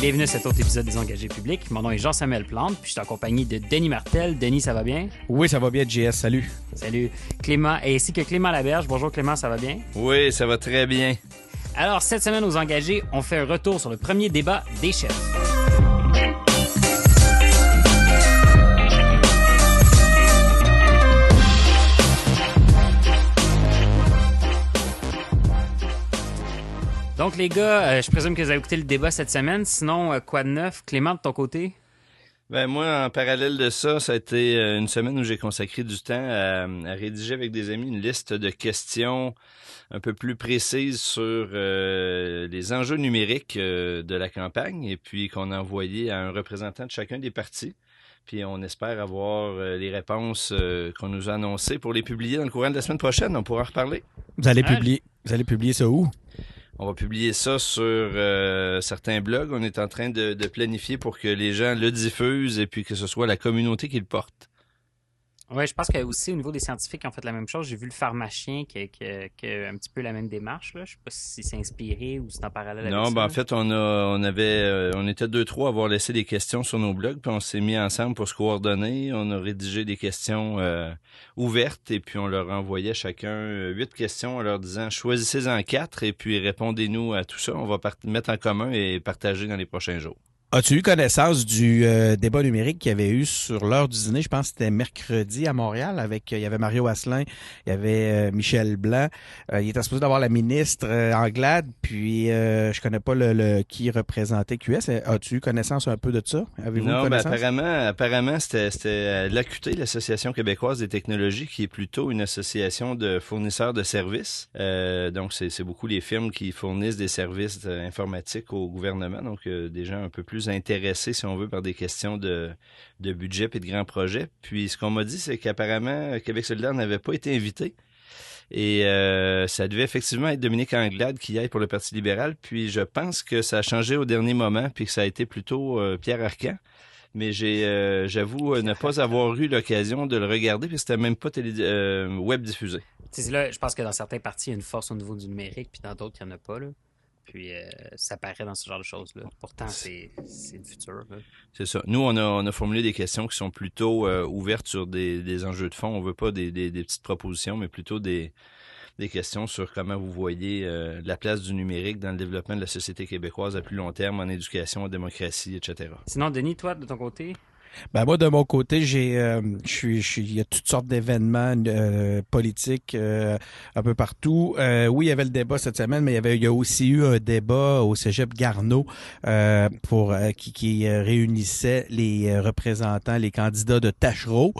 bienvenue à cet autre épisode des Engagés publics. Mon nom est Jean-Samuel Plante, puis je suis en compagnie de Denis Martel. Denis, ça va bien? Oui, ça va bien, JS. Salut. Salut. Clément, et ainsi que Clément Laberge. Bonjour Clément, ça va bien? Oui, ça va très bien. Alors, cette semaine aux Engagés, on fait un retour sur le premier débat des chefs. Donc, les gars, euh, je présume que vous avez écouté le débat cette semaine. Sinon, euh, quoi de neuf? Clément, de ton côté? Ben moi, en parallèle de ça, ça a été euh, une semaine où j'ai consacré du temps à, à, rédiger avec des amis une liste de questions un peu plus précises sur les enjeux numériques de la campagne et puis qu'on a envoyé à un représentant de chacun des partis. Puis on espère avoir les réponses qu'on nous a annoncées pour les publier dans le courant de la semaine prochaine. On pourra en reparler. Vous allez publier, vous allez publier ça où? On va publier ça sur euh, certains blogs. On est en train de, de, planifier pour que les gens le diffusent et puis que ce soit la communauté qui le porte. Oui, je pense que aussi au niveau des scientifiques qui ont fait la même chose. J'ai vu le pharmacien qui, a un petit peu la même démarche. Là. Je sais pas si c'est inspiré ou si c'est en parallèle non, avec ben ça. en fait, on a on avait euh, on était deux trois à avoir laissé des questions sur nos blogs, puis on s'est mis ensemble pour se coordonner. On a rédigé des questions euh, ouvertes et puis on leur envoyait chacun euh, huit questions en leur disant choisissez-en quatre et puis répondez-nous à tout ça. On va mettre en commun et partager dans les prochains jours. As-tu eu connaissance du euh, débat numérique qu'il y avait eu sur l'heure du dîner? Je pense que c'était mercredi à Montréal avec, il y avait Mario Asselin, il y avait euh, Michel Blanc. Euh, il était supposé d'avoir la ministre Anglade, puis je connais pas le, le, qui représentait QS. As-tu eu connaissance un peu de ça? Avez-vous non, ben, apparemment, apparemment c'était l'AQT, l'Association québécoise des technologies, qui est plutôt une association de fournisseurs de services. donc, c'est beaucoup les firmes qui fournissent des services informatiques au gouvernement, donc des gens un peu plus intéressés, si on veut, par des questions de, budget et de grands projets. Puis ce qu'on m'a dit, c'est qu'apparemment, Québec solidaire n'avait pas été invité. Et euh, ça devait effectivement être Dominique Anglade qui y aille pour le Parti libéral. Puis je pense que ça a changé au dernier moment, puis que ça a été plutôt euh, Pierre Arcan. Mais euh, j'avoue, ne pas avoir eu l'occasion de le regarder, puis c'était même pas web diffusé. Là, je pense que dans certains partis, il y a une force au niveau du numérique, puis dans d'autres, il n'y en a pas. Là. Puis euh, ça paraît dans ce genre de choses-là. Pourtant, c'est le futur. C'est ça. Nous, on a, on a formulé des questions qui sont plutôt euh, ouvertes sur des, des, enjeux de fond. On veut pas des, des, des, petites propositions, mais plutôt des, des questions sur comment vous voyez euh, la place du numérique dans le développement de la société québécoise à plus long terme, en éducation, en démocratie, etc. Sinon, Denis, toi, de ton côté? Ben moi de mon côté, j'ai, euh, je suis, il y a toutes sortes d'événements euh, politiques euh, un peu partout. Euh, oui, il y avait le débat cette semaine, mais il y avait, il y a aussi eu un débat au Cégep Garneau euh, pour qui, qui réunissait les représentants, les candidats de Tachereau.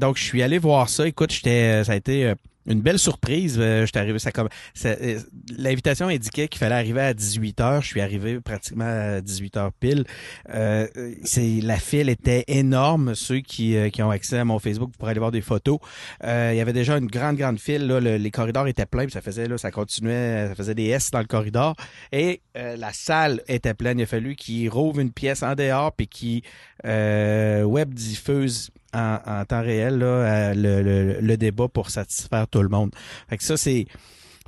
donc je suis allé voir ça. Écoute, j'étais, ça a été une belle surprise. Euh, je arrivé, ça comme euh, l'invitation indiquait qu'il fallait arriver à 18 h Je suis arrivé pratiquement à 18 h pile. Euh, c'est la file était énorme. Ceux qui, euh, qui ont accès à mon Facebook pour aller voir des photos, euh, il y avait déjà une grande grande file. Là, les corridors étaient pleins. Puis ça faisait là, ça continuait, ça faisait des S dans le corridor. Et la salle était pleine. Il a fallu qu'ils rouvrent une pièce en dehors puis qui web diffuse en, en, temps réel là, le, le, le, débat pour satisfaire tout le monde. Fait que ça, c'est.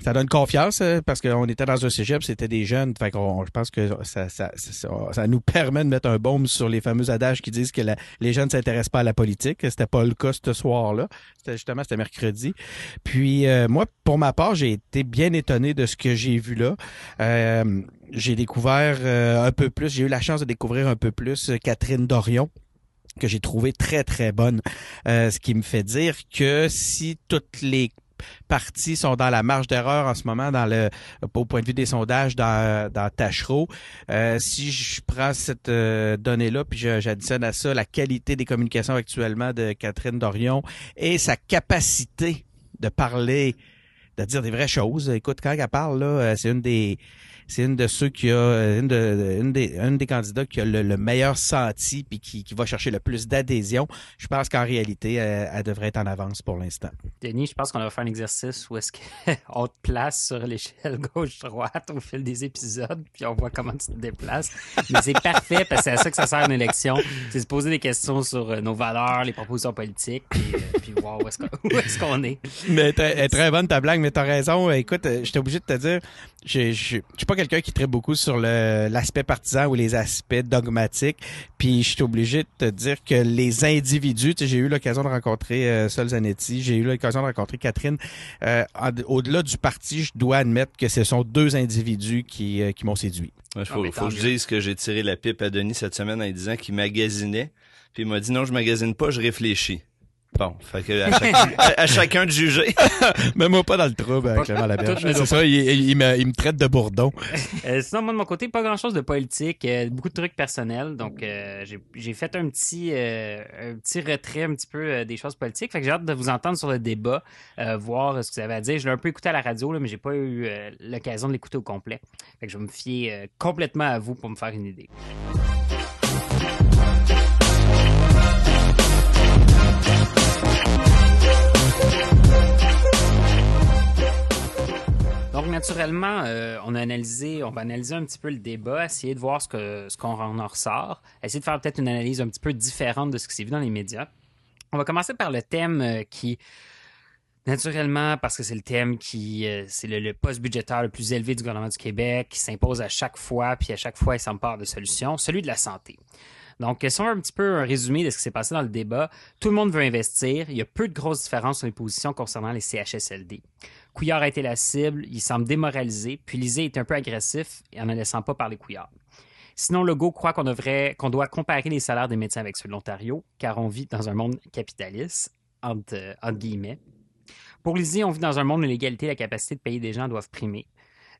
Ça donne confiance euh, parce qu'on était dans un cégep, c'était des jeunes. Fait qu'on, je pense que ça, ça, ça, ça, nous permet de mettre un baume sur les fameux adages qui disent que les jeunes ne s'intéressent pas à la politique. C'était pas le cas ce soir-là. C'était justement c'était mercredi. Puis euh, moi, pour ma part, j'ai été bien étonné de ce que j'ai vu là. Euh, j'ai découvert euh, un peu plus. J'ai eu la chance de découvrir un peu plus Catherine Dorion que j'ai trouvé très très bonne, euh, ce qui me fait dire que si toutes les parties sont dans la marge d'erreur en ce moment dans le au point de vue des sondages dans, dans Tachereau. Euh, si je prends cette euh, donnée-là puis j'additionne à ça la qualité des communications actuellement de Catherine Dorion et sa capacité de parler, de dire des vraies choses. Écoute, quand elle parle, là, c'est une des c'est une de ceux qui a euh, une, de, une des un des candidats qui a le, le meilleur senti puis qui, qui va chercher le plus d'adhésion. Je pense qu'en réalité, elle, elle, devrait être en avance pour l'instant. Denis, je pense qu'on va faire un exercice où est-ce qu'on te place sur l'échelle gauche-droite au fil des épisodes, puis on voit comment tu te déplaces. Mais c'est parfait parce que c'est à ça que ça sert une élection. C'est se poser des questions sur euh, nos valeurs, les propositions politiques, puis, euh, puis voir où est-ce qu'on est, qu'on est? Mais très, très bonne ta blague, mais t'as raison. Écoute, j'étais obligé de te dire, je, je, je suis pas quelqu'un qui traite beaucoup sur l'aspect partisan ou les aspects dogmatiques. Puis je suis obligé de te dire que les individus, j'ai eu l'occasion de rencontrer euh, Sol Zanetti, j'ai eu l'occasion de rencontrer Catherine. Euh, Au-delà du parti, je dois admettre que ce sont deux individus qui, euh, qui m'ont séduit. Il faut, faut que je dise que j'ai tiré la pipe à Denis cette semaine en disant qu'il magasinait. Puis il m'a dit non, je magasine pas, je réfléchis. Bon, fait que à, chacun de juger. Mais moi pas dans le trouble avec Clément C'est ça, il, me, il, me, traite de bourdon. Euh, sinon, moi de mon côté, pas grand chose de politique, euh, beaucoup de trucs personnels. Donc euh, j'ai fait un petit un petit retrait un petit peu des choses politiques. Fait que j'ai hâte de vous entendre sur le débat, voir ce que vous avez à dire. Je l'ai un peu écouté à la radio, là, mais j'ai pas eu l'occasion de l'écouter au complet. Fait que je vais me fier complètement à vous pour me faire une idée. Naturellement, euh, on on va analyser un petit peu le débat, essayer de voir ce qu'on en ressort, essayer de faire peut-être une analyse un petit peu différente de ce qui s'est vu dans les médias. On va commencer par le thème euh, qui, naturellement, parce que c'est le thème qui, euh, c'est le, poste budgétaire le plus élevé du gouvernement du Québec, qui s'impose à chaque fois, puis à chaque fois, il s'empare de solutions, celui de la santé. Donc, si on un petit peu un résumé de ce qui s'est passé dans le débat, tout le monde veut investir. Il y a peu de grosses différences sur les positions concernant les CHSLD. Couillard a été la cible, il semble démoralisé, puis Lisée est un peu agressif en ne laissant pas parler Couillard. Sinon, Legault croit qu'on devrait, doit comparer les salaires des médecins avec ceux de l'Ontario, car on vit dans un monde capitaliste, entre, guillemets. Pour Lisée, on vit dans un monde où l'égalité et la capacité de payer des gens doivent primer.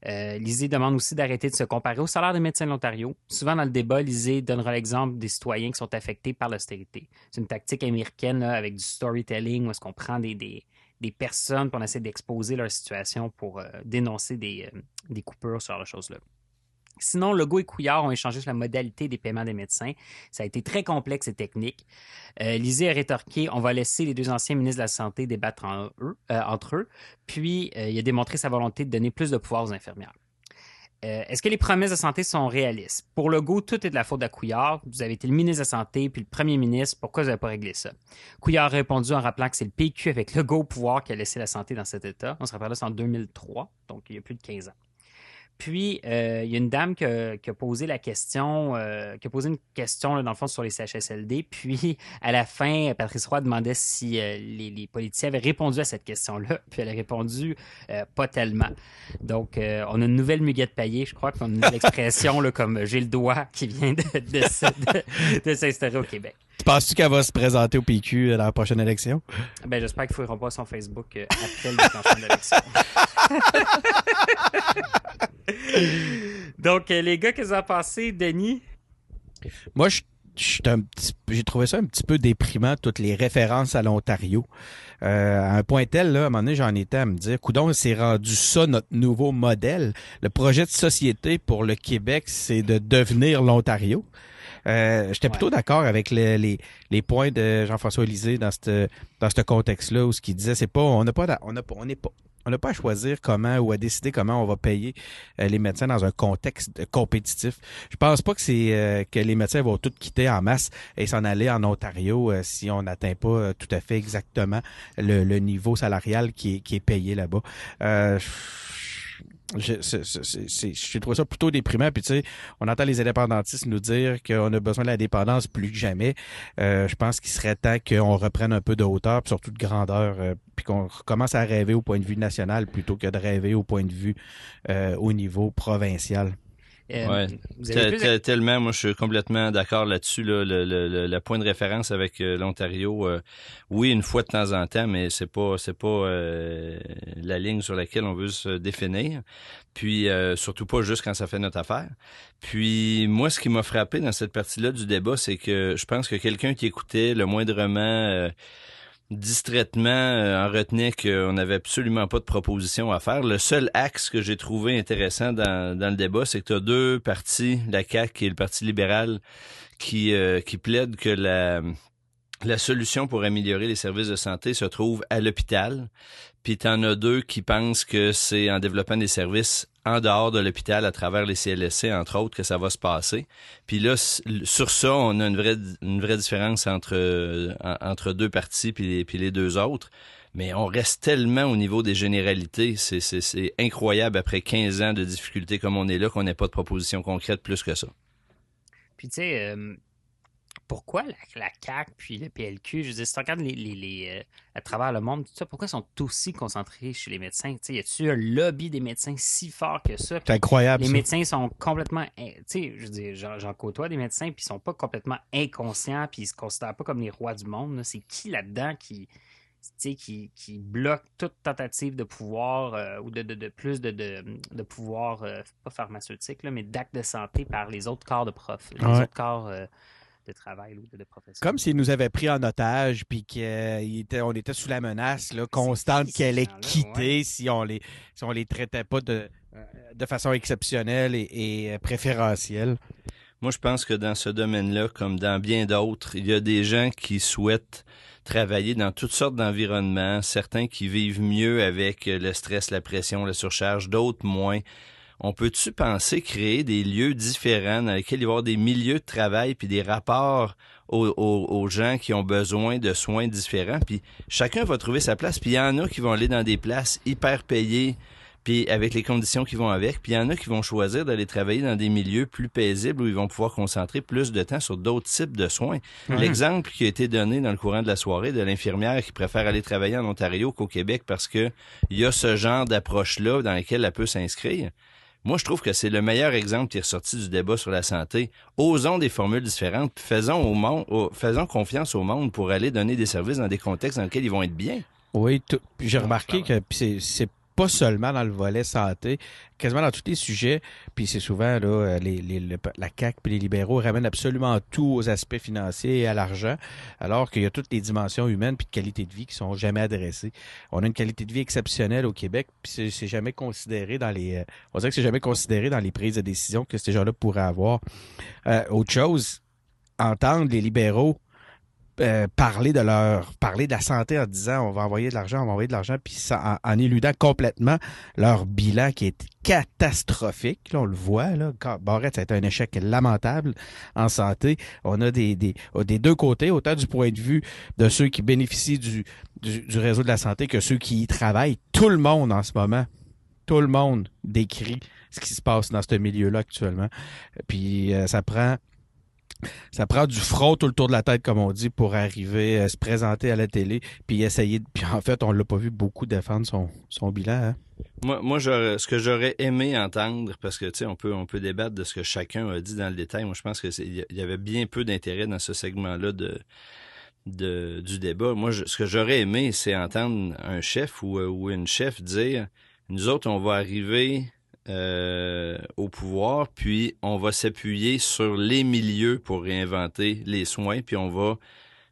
Euh, Lisée demande aussi d'arrêter de se comparer au salaire des médecins de l'Ontario. Souvent dans le débat, Lisée donnera l'exemple des citoyens qui sont affectés par l'austérité. C'est une tactique américaine avec du storytelling où est-ce qu'on prend des, des personnes, pour essayer d'exposer leur situation pour euh, dénoncer des, euh, des, sur la chose-là. Sinon, Legault et Couillard ont échangé sur la modalité des paiements des médecins. Ça a été très complexe et technique. Euh, Lisée a rétorqué on va laisser les deux anciens ministres de la Santé débattre eux, entre eux. Puis, il a démontré sa volonté de donner plus de pouvoir aux infirmières. Euh, est-ce que les promesses de santé sont réalistes? Pour Legault, tout est de la faute de Couillard. Vous avez été le ministre de la Santé puis le premier ministre. Pourquoi vous n'avez pas réglé ça? Couillard a répondu en rappelant que c'est le PQ avec Legault au pouvoir qui a laissé la santé dans cet état. On se rappelle, c'est en 2003, donc il y a plus de 15 ans. Puis, euh, il y a une dame qui a, posé la question, euh, qui a posé une question, dans le fond, sur les CHSLD. Puis, à la fin, Patrice Roy demandait si euh, les, politiciens avaient répondu à cette question-là. Puis, elle a répondu pas tellement. Donc, on a une nouvelle muguette paillée, je crois, qu'on a une expression, là, comme j'ai le doigt qui vient de, s'instaurer au Québec. Penses-tu qu'elle va se présenter au PQ à la prochaine élection? Ben, j'espère qu'il ne pas son Facebook après le déclenchement de l'élection. Donc, euh, les gars, qu'est-ce que vous en pensez, Denis? Moi, je j'ai trouvé ça un petit peu déprimant, toutes les références à l'Ontario. Euh, à un point tel, là, à un moment donné, j'en étais à me dire, coudon, c'est rendu ça notre nouveau modèle. Le projet de société pour le Québec, c'est de devenir l'Ontario. Euh, J'étais plutôt d'accord avec les, les, les, points de Jean-François Lisée dans ce dans ce contexte-là où ce qu'il disait, c'est pas on n'a pas on n'a pas on n'est pas on n'a pas à choisir comment ou à décider comment on va payer euh, les médecins dans un contexte compétitif. Je pense pas que c'est euh, que les médecins vont tout quitter en masse et s'en aller en Ontario euh, si on n'atteint pas tout à fait exactement le, niveau salarial qui est, qui est payé là-bas je trouve ça plutôt déprimant. Puis tu sais, on entend les indépendantistes nous dire qu'on a besoin de la dépendance plus que jamais. Euh, je pense qu'il serait temps qu'on reprenne un peu de hauteur, puis surtout de grandeur, euh, puis qu'on commence à rêver au point de vue national plutôt que de rêver au point de vue euh, au niveau provincial. Euh, ouais. Tellement, moi, je suis complètement d'accord là-dessus. Là, le, le, le, point de référence avec euh, l'Ontario, euh, oui, une fois de temps en temps, mais c'est pas, c'est pas la ligne sur laquelle on veut se définir. Puis surtout pas juste quand ça fait notre affaire. Puis moi, ce qui m'a frappé dans cette partie-là du débat, c'est que je pense que quelqu'un qui écoutait le moindrement distraitement euh, en retenait qu'on n'avait absolument pas de proposition à faire. Le seul axe que j'ai trouvé intéressant dans, dans le débat, c'est que tu as deux partis, la CAQ et le Parti libéral, qui, euh, qui plaident que la, la solution pour améliorer les services de santé se trouve à l'hôpital. Puis tu en as deux qui pensent que c'est en développant des services en dehors de l'hôpital, à travers les CLSC, entre autres, que ça va se passer. Puis là, sur ça, on a une vraie, une vraie différence entre, euh, entre deux parties puis les, puis les deux autres. Mais on reste tellement au niveau des généralités. C'est incroyable après 15 ans de difficultés comme on est là qu'on n'ait pas de proposition concrète plus que ça. Puis tu sais, euh, pourquoi la, la, CAQ puis le PLQ, je veux dire, si tu regardes les, les, euh, à travers le monde, tout ça, pourquoi ils sont aussi concentrés chez les médecins? Tu sais, y a-tu un lobby des médecins si fort que ça? C'est incroyable. Les médecins sont complètement, tu sais, je veux dire, j'en côtoie des médecins, puis ils sont pas complètement inconscients, puis ils se considèrent pas comme les rois du monde. C'est qui là-dedans qui, qui, qui bloque toute tentative de pouvoir euh, ou de, de, plus de, de pouvoir, euh, pas pharmaceutique, là, mais d'actes de santé par les autres corps de prof, les autres corps de travail ou de, profession. Comme s'ils nous avaient pris en otage, puis qu'on euh, était sous la menace là, constante qu'elle allait quitter si on les si on les traitait pas de, euh, de façon exceptionnelle et, euh, préférentielle. Moi, je pense que dans ce domaine-là, comme dans bien d'autres, il y a des gens qui souhaitent travailler dans toutes sortes d'environnements, certains qui vivent mieux avec le stress, la pression, la surcharge, d'autres moins on peut-tu penser créer des lieux différents dans lesquels il va y avoir des milieux de travail puis des rapports aux, gens qui ont besoin de soins différents, puis chacun va trouver sa place, puis il y en a qui vont aller dans des places hyper payées, puis avec les conditions qui vont avec, puis il y en a qui vont choisir d'aller travailler dans des milieux plus paisibles où ils vont pouvoir concentrer plus de temps sur d'autres types de soins. L'exemple qui a été donné dans le courant de la soirée de l'infirmière qui préfère aller travailler en Ontario qu'au Québec parce que il y a ce genre d'approche-là dans laquelle elle peut s'inscrire. Moi, je trouve que c'est le meilleur exemple qui est ressorti du débat sur la santé. Osons des formules différentes, faisons, au monde, faisons confiance au monde pour aller donner des services dans des contextes dans lesquels ils vont être bien. Oui, j'ai remarqué que c'est pas seulement dans le volet santé, quasiment dans tous les sujets. Puis c'est souvent là, les, les, la CAC puis les libéraux ramènent absolument tout aux aspects financiers et à l'argent, alors qu'il y a toutes les dimensions humaines puis de qualité de vie qui sont jamais adressées. On a une qualité de vie exceptionnelle au Québec, puis c'est jamais considéré dans les, euh, on dirait que c'est jamais considéré dans les prises de décision que ces gens-là pourraient avoir. Euh, autre chose, entendre les libéraux euh, parler de leur parler de la santé en disant on va envoyer de l'argent, on va envoyer de l'argent, puis ça, en, éludant complètement leur bilan qui est catastrophique. Là, on le voit, là. Barrette, ça a été un échec lamentable en santé. On a des, des, des deux côtés, autant du point de vue de ceux qui bénéficient du, du, réseau de la santé que ceux qui y travaillent. Tout le monde en ce moment, tout le monde décrit ce qui se passe dans ce milieu-là actuellement. Puis euh, ça prend ça prend du front tout le tour de la tête, comme on dit, pour arriver à se présenter à la télé, puis essayer. Puis en fait, on l'a pas vu beaucoup défendre son, bilan. Hein. Moi, moi ce que j'aurais aimé entendre, parce que tu sais, on peut, on débattre de ce que chacun a dit dans le détail. Moi, je pense que il y avait bien peu d'intérêt dans ce segment-là de, de, du débat. Moi, ce que j'aurais aimé, c'est entendre un chef ou, ou une chef dire, nous autres, on va arriver euh, au pouvoir, puis on va s'appuyer sur les milieux pour réinventer les soins, puis on va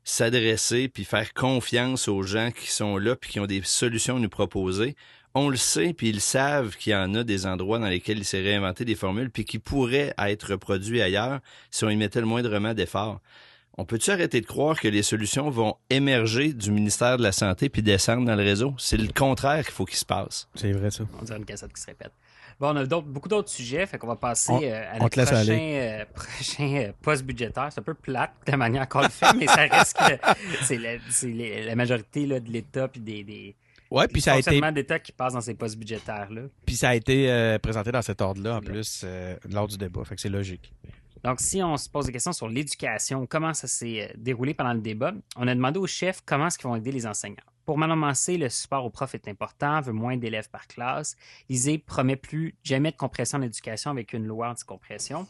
s'adresser puis faire confiance aux gens qui sont là puis qui ont des solutions à nous proposer. On le sait, puis ils savent qu'il y en a des endroits dans lesquels il s'est réinventé des formules puis qui pourraient être reproduits ailleurs si on y mettait le moindrement d'effort. On peut-tu arrêter de croire que les solutions vont émerger du ministère de la Santé puis descendre dans le réseau? C'est le contraire qu'il faut qu'il se passe. C'est vrai, ça. On dirait une cassette qui se répète. Bon, on a beaucoup d'autres sujets, fait qu'on va passer euh, à notre prochain, euh, prochain euh, poste budgétaire. C'est un peu plate de la manière qu'on le fait, mais ça reste que c'est la, majorité là, de l'État puis des, des Ouais, puis ça a été d'État qui passe dans ces postes budgétaires là. Puis ça a été présenté dans cet ordre-là en plus lors du débat, fait que c'est logique. Donc, si on se pose des questions sur l'éducation, comment ça s'est déroulé pendant le débat, on a demandé aux chefs comment est-ce qu'ils vont aider les enseignants. Pour Manon Mancé, le support aux profs est important, veut moins d'élèves par classe. Lisée promet plus jamais de compression en éducation avec une loi anti-compression.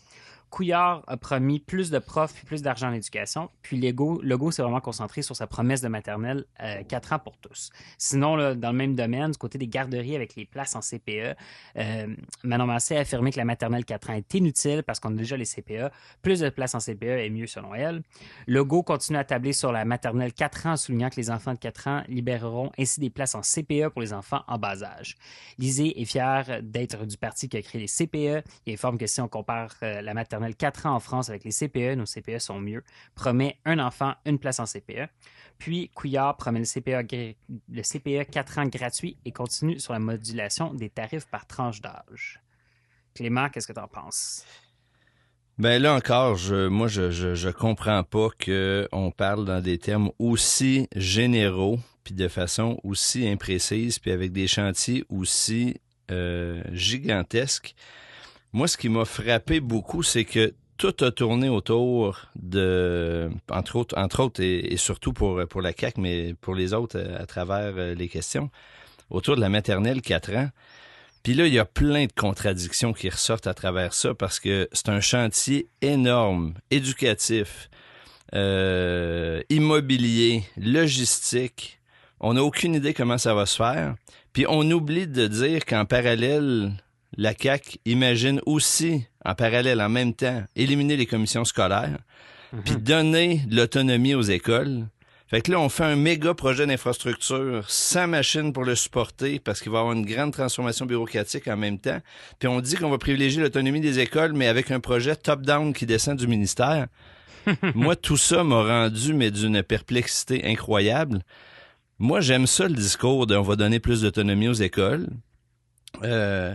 Couillard a promis plus de profs et plus d'argent en éducation. Puis Legault, Legault s'est vraiment concentré sur sa promesse de maternelle euh, 4 ans pour tous. Sinon, dans le même domaine, du côté des garderies avec les places en CPE, euh, Manon Massé a affirmé que la maternelle 4 ans est inutile parce qu'on a déjà les CPE. Plus de places en CPE est mieux selon elle. Legault continue à tabler sur la maternelle 4 ans, soulignant que les enfants de 4 ans libéreront ainsi des places en CPE pour les enfants en bas âge. Lisée est fière d'être du parti qui a créé les CPE. Il informe que si on compare euh, la maternelle 4 ans en France avec les CPE, nos CPE sont mieux, promet un enfant, une place en CPE. Puis Couillard promet le CPE, le CPE 4 ans gratuit et continue sur la modulation des tarifs par tranche d'âge. Clément, qu'est-ce que tu en penses? Ben là encore, moi, je, je, je comprends pas qu'on parle dans des termes aussi généraux, puis de façon aussi imprécise, puis avec des chantiers aussi euh, gigantesques. Moi, ce qui m'a frappé beaucoup, c'est que tout a tourné autour de, entre autres, entre autres et, surtout pour, pour la CAC, mais pour les autres à, travers euh, les questions, autour de la maternelle 4 ans. Puis là, il y a plein de contradictions qui ressortent à travers ça parce que c'est un chantier énorme, éducatif, euh, immobilier, logistique. On n'a aucune idée comment ça va se faire. Puis on oublie de dire qu'en parallèle, la CAC imagine aussi, en parallèle, en même temps, éliminer les commissions scolaires, mhm. puis donner l'autonomie aux écoles. Fait que là, on fait un méga projet d'infrastructure sans machine pour le supporter parce qu'il va y avoir une grande transformation bureaucratique en même temps. Puis on dit qu'on va privilégier l'autonomie des écoles, mais avec un projet top-down qui descend du ministère. Moi, tout ça m'a rendu, mais d'une perplexité incroyable. Moi, j'aime ça le discours de on va donner plus d'autonomie aux écoles. Euh,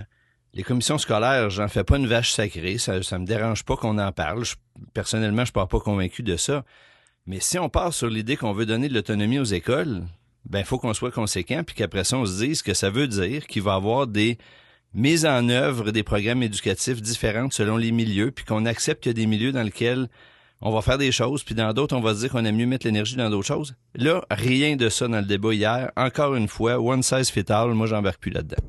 les commissions scolaires, j'en fais pas une vache sacrée. Ça, ça me dérange pas qu'on en parle. personnellement, je suis pas convaincu de ça. Mais si on part sur l'idée qu'on veut donner de l'autonomie aux écoles, ben, faut qu'on soit conséquent, puis qu'après ça, on se dise que ça veut dire qu'il va y avoir des mises en œuvre des programmes éducatifs différentes selon les milieux, puis qu'on accepte qu'il y a des milieux dans lesquels on va faire des choses, puis dans d'autres, on va se dire qu'on aime mieux mettre l'énergie dans d'autres choses. Là, rien de ça dans le débat hier. Encore une fois, one size fit all, moi, j'embarque plus là-dedans.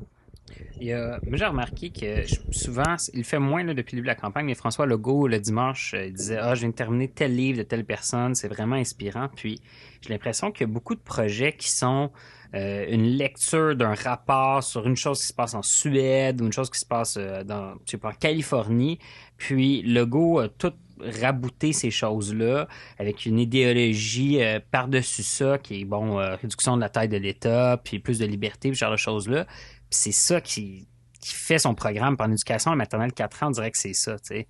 Il moi, j'ai remarqué que souvent, il fait moins là, depuis le début de la campagne, mais François Legault, le dimanche, euh, il disait Ah, je viens de terminer tel livre de telle personne, c'est vraiment inspirant. Puis, j'ai l'impression qu'il y a beaucoup de projets qui sont euh, une lecture d'un rapport sur une chose qui se passe en Suède ou une chose qui se passe euh, dans, sais en Californie. Puis, Legault a tout rabouté ces choses-là avec une idéologie par-dessus ça qui est, bon, réduction de la taille de l'État, puis plus de liberté, ce genre de choses-là c'est ça qui, fait son programme en éducation à maternelle 4 ans, on dirait que c'est ça. sais.